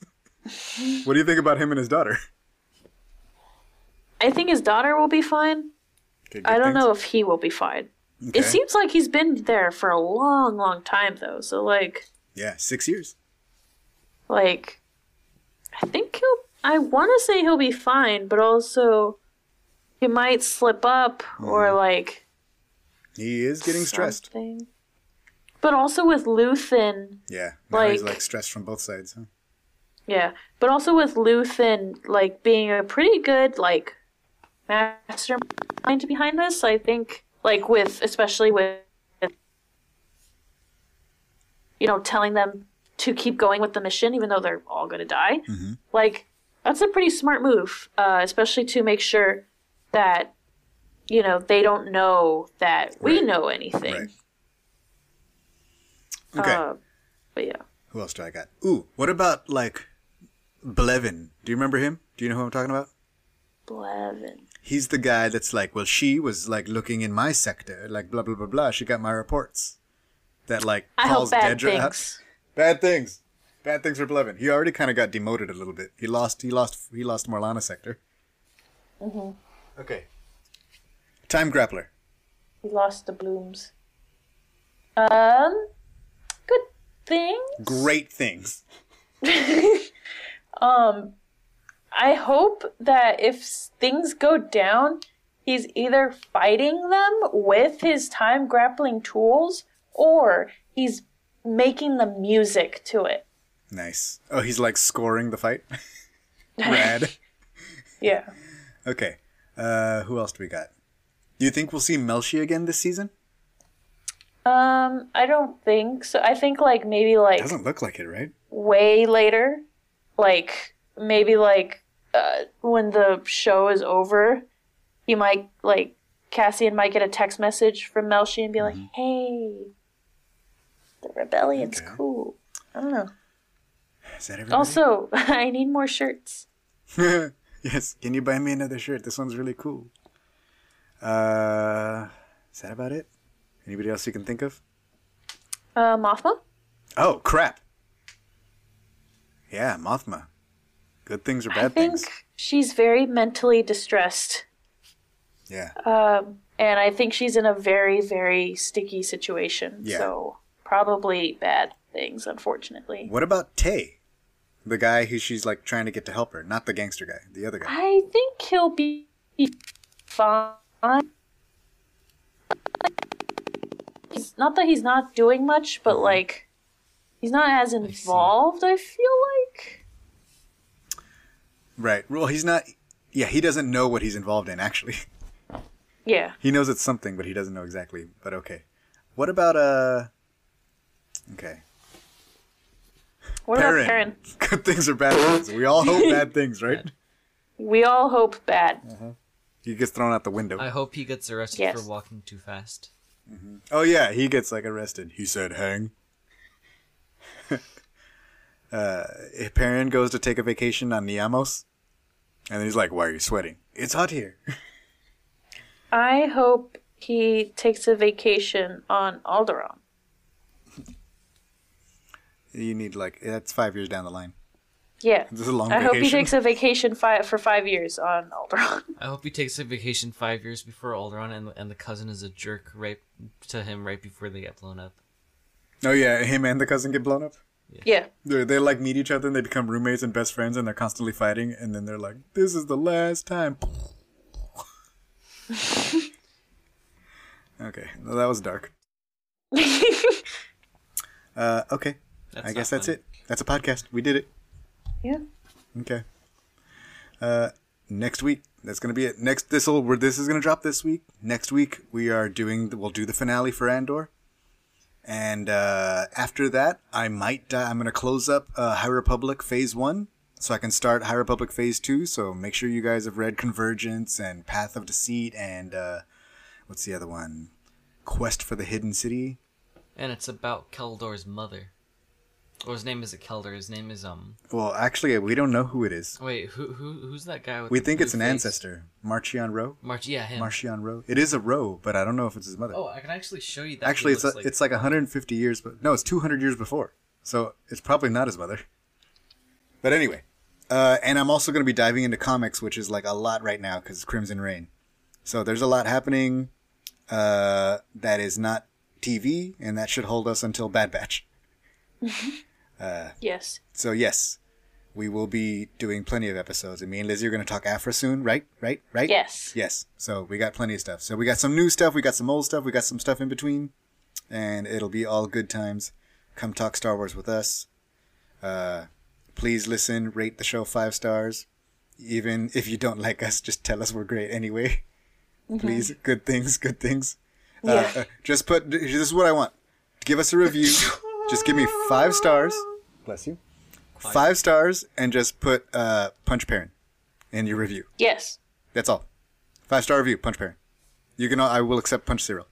what do you think about him and his daughter? I think his daughter will be fine. Okay, I don't things? know if he will be fine. Okay. It seems like he's been there for a long, long time though. So like, Yeah, six years. like, I think he'll. I want to say he'll be fine, but also he might slip up Mm-hmm. or like He is getting stressed. something. But also with Luthen, Yeah, now he's Like- like stressed from both sides. Huh? yeah. But also with Luthen, like being a pretty good like mastermind behind this. I think, like with especially with you know telling them to keep going with the mission, even though they're all going to die. Like that's a pretty smart move, uh, especially to make sure that you know they don't know that we know anything. Right. Okay. Uh, but yeah. Who else do I got? Ooh, what about like Blevin? Do you remember him? Do you know who I'm talking about? Blevin. He's the guy that's like, well, she was like looking in my sector, like blah blah blah blah. She got my reports. That like I hope calls bad Dedra out. things. Bad things. Bad things for Blevin. He already kind of got demoted a little bit. He lost. He lost. He lost Morlana sector. Mm-hmm. Okay. Time grappler. He lost the blooms. Um, good thing. Great things. Um, I hope that if things go down, he's either fighting them with his time grappling tools or he's making the music to it. Nice. Oh, he's like scoring the fight. Rad. Yeah. Okay. Uh, who else do we got? Do you think we'll see Melshi again this season? Um, I don't think so. I think like maybe like Doesn't look like it, right? way later, like maybe like uh, when the show is over, he might like Cassian might get a text message from Melshi and be like, "Hey, the rebellion's Okay. cool." I don't know. Is that everybody? Also, I need more shirts. yes. Can you buy me another shirt? This one's really cool. Uh, is that about it? Anybody else you can think of? Uh, Mothma. Oh, crap. Yeah, Mothma. Good things or bad things. I think things? she's very mentally distressed, Yeah. um, and I think she's in a very, very sticky situation. Yeah. So probably bad things, unfortunately. What about Tay? The guy who she's like trying to get to help her, not the gangster guy, the other guy. I think he'll be fine. He's not that he's not doing much, but like he's not as involved. I feel like. Right. Well, he's not. Yeah, he doesn't know what he's involved in. Actually, Yeah. he knows it's something, but he doesn't know exactly. But okay. What about uh? Okay. What about Perrin? Good things or bad things? We all hope bad things, right? We all hope bad. He gets thrown out the window. I hope he gets arrested Yes. for walking too fast. Oh yeah, he gets like arrested. He said, "Hang." uh, Perrin goes to take a vacation on Niamos, and he's like, "Why are you sweating? It's hot here." I hope he takes a vacation on Alderaan. you need like that's five years down the line. Yeah. This is a long I hope he takes a vacation fi- for five years on Alderaan. I hope he takes a vacation five years before Alderaan, and and the cousin is a jerk right to him right before they get blown up. Oh yeah, him and the cousin get blown up. Yeah. They they like meet each other and they become roommates and best friends and they're constantly fighting and then they're like, "This is the last time." okay, well, that was dark. Uh, okay, That's I guess not that's funny. it. That's a podcast. We did it. Yeah. Okay. Uh, next week, that's gonna be it. Next, this will where this is gonna drop this week. Next week, we are doing. We'll do the finale for Andor, and uh, after that, I might. di- I'm gonna close up uh, High Republic Phase One, so I can start High Republic Phase Two. So make sure you guys have read Convergence and Path of Deceit and uh, what's the other one? Quest for the Hidden City. And it's about Keldor's mother. Or his name is a Keldor. His name is um. Well, actually, we don't know who it is. Wait, who who who's that guy with? We the think it's an face? ancestor, Marchion Ro. March, yeah, him. Marchion Ro. It is a Ro, but I don't know if it's his mother. Oh, I can actually show you that. Actually, it's a, like- it's like 150 years, but no, it's 200 years before. So it's probably not his mother. But anyway, uh, and I'm also going to be diving into comics, which is like a lot right now because Crimson Reign. So there's a lot happening uh, that is not TV, and that should hold us until Bad Batch. Yes. So yes, we will be doing plenty of episodes, and me and Lizzie are going to talk Aphra soon, right? Right? Right? Yes. Yes. So we got plenty of stuff. So we got some new stuff, we got some old stuff, we got some stuff in between, and it'll be all good times. Come talk Star Wars with us. Uh, please listen, rate the show five stars. Even if you don't like us, just tell us we're great anyway. Please, good things, good things. Uh, Yeah. uh, just put. This is what I want. Give us a review. just give me five stars. Bless you. Five stars, and just put uh, Punch Parent in your review. Yes. That's all. Five star review, Punch Parent. You can. I will accept Punch Zero.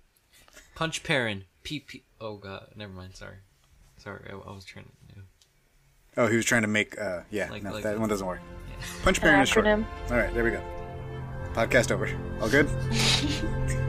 Punch Perrin. PP. Oh god, never mind. Sorry, sorry. I, I was trying to. Yeah. Oh, he was trying to make. Uh, yeah, Like- no, like- that one doesn't work. Punch Parent is short. All right, there we go. Podcast over. All good.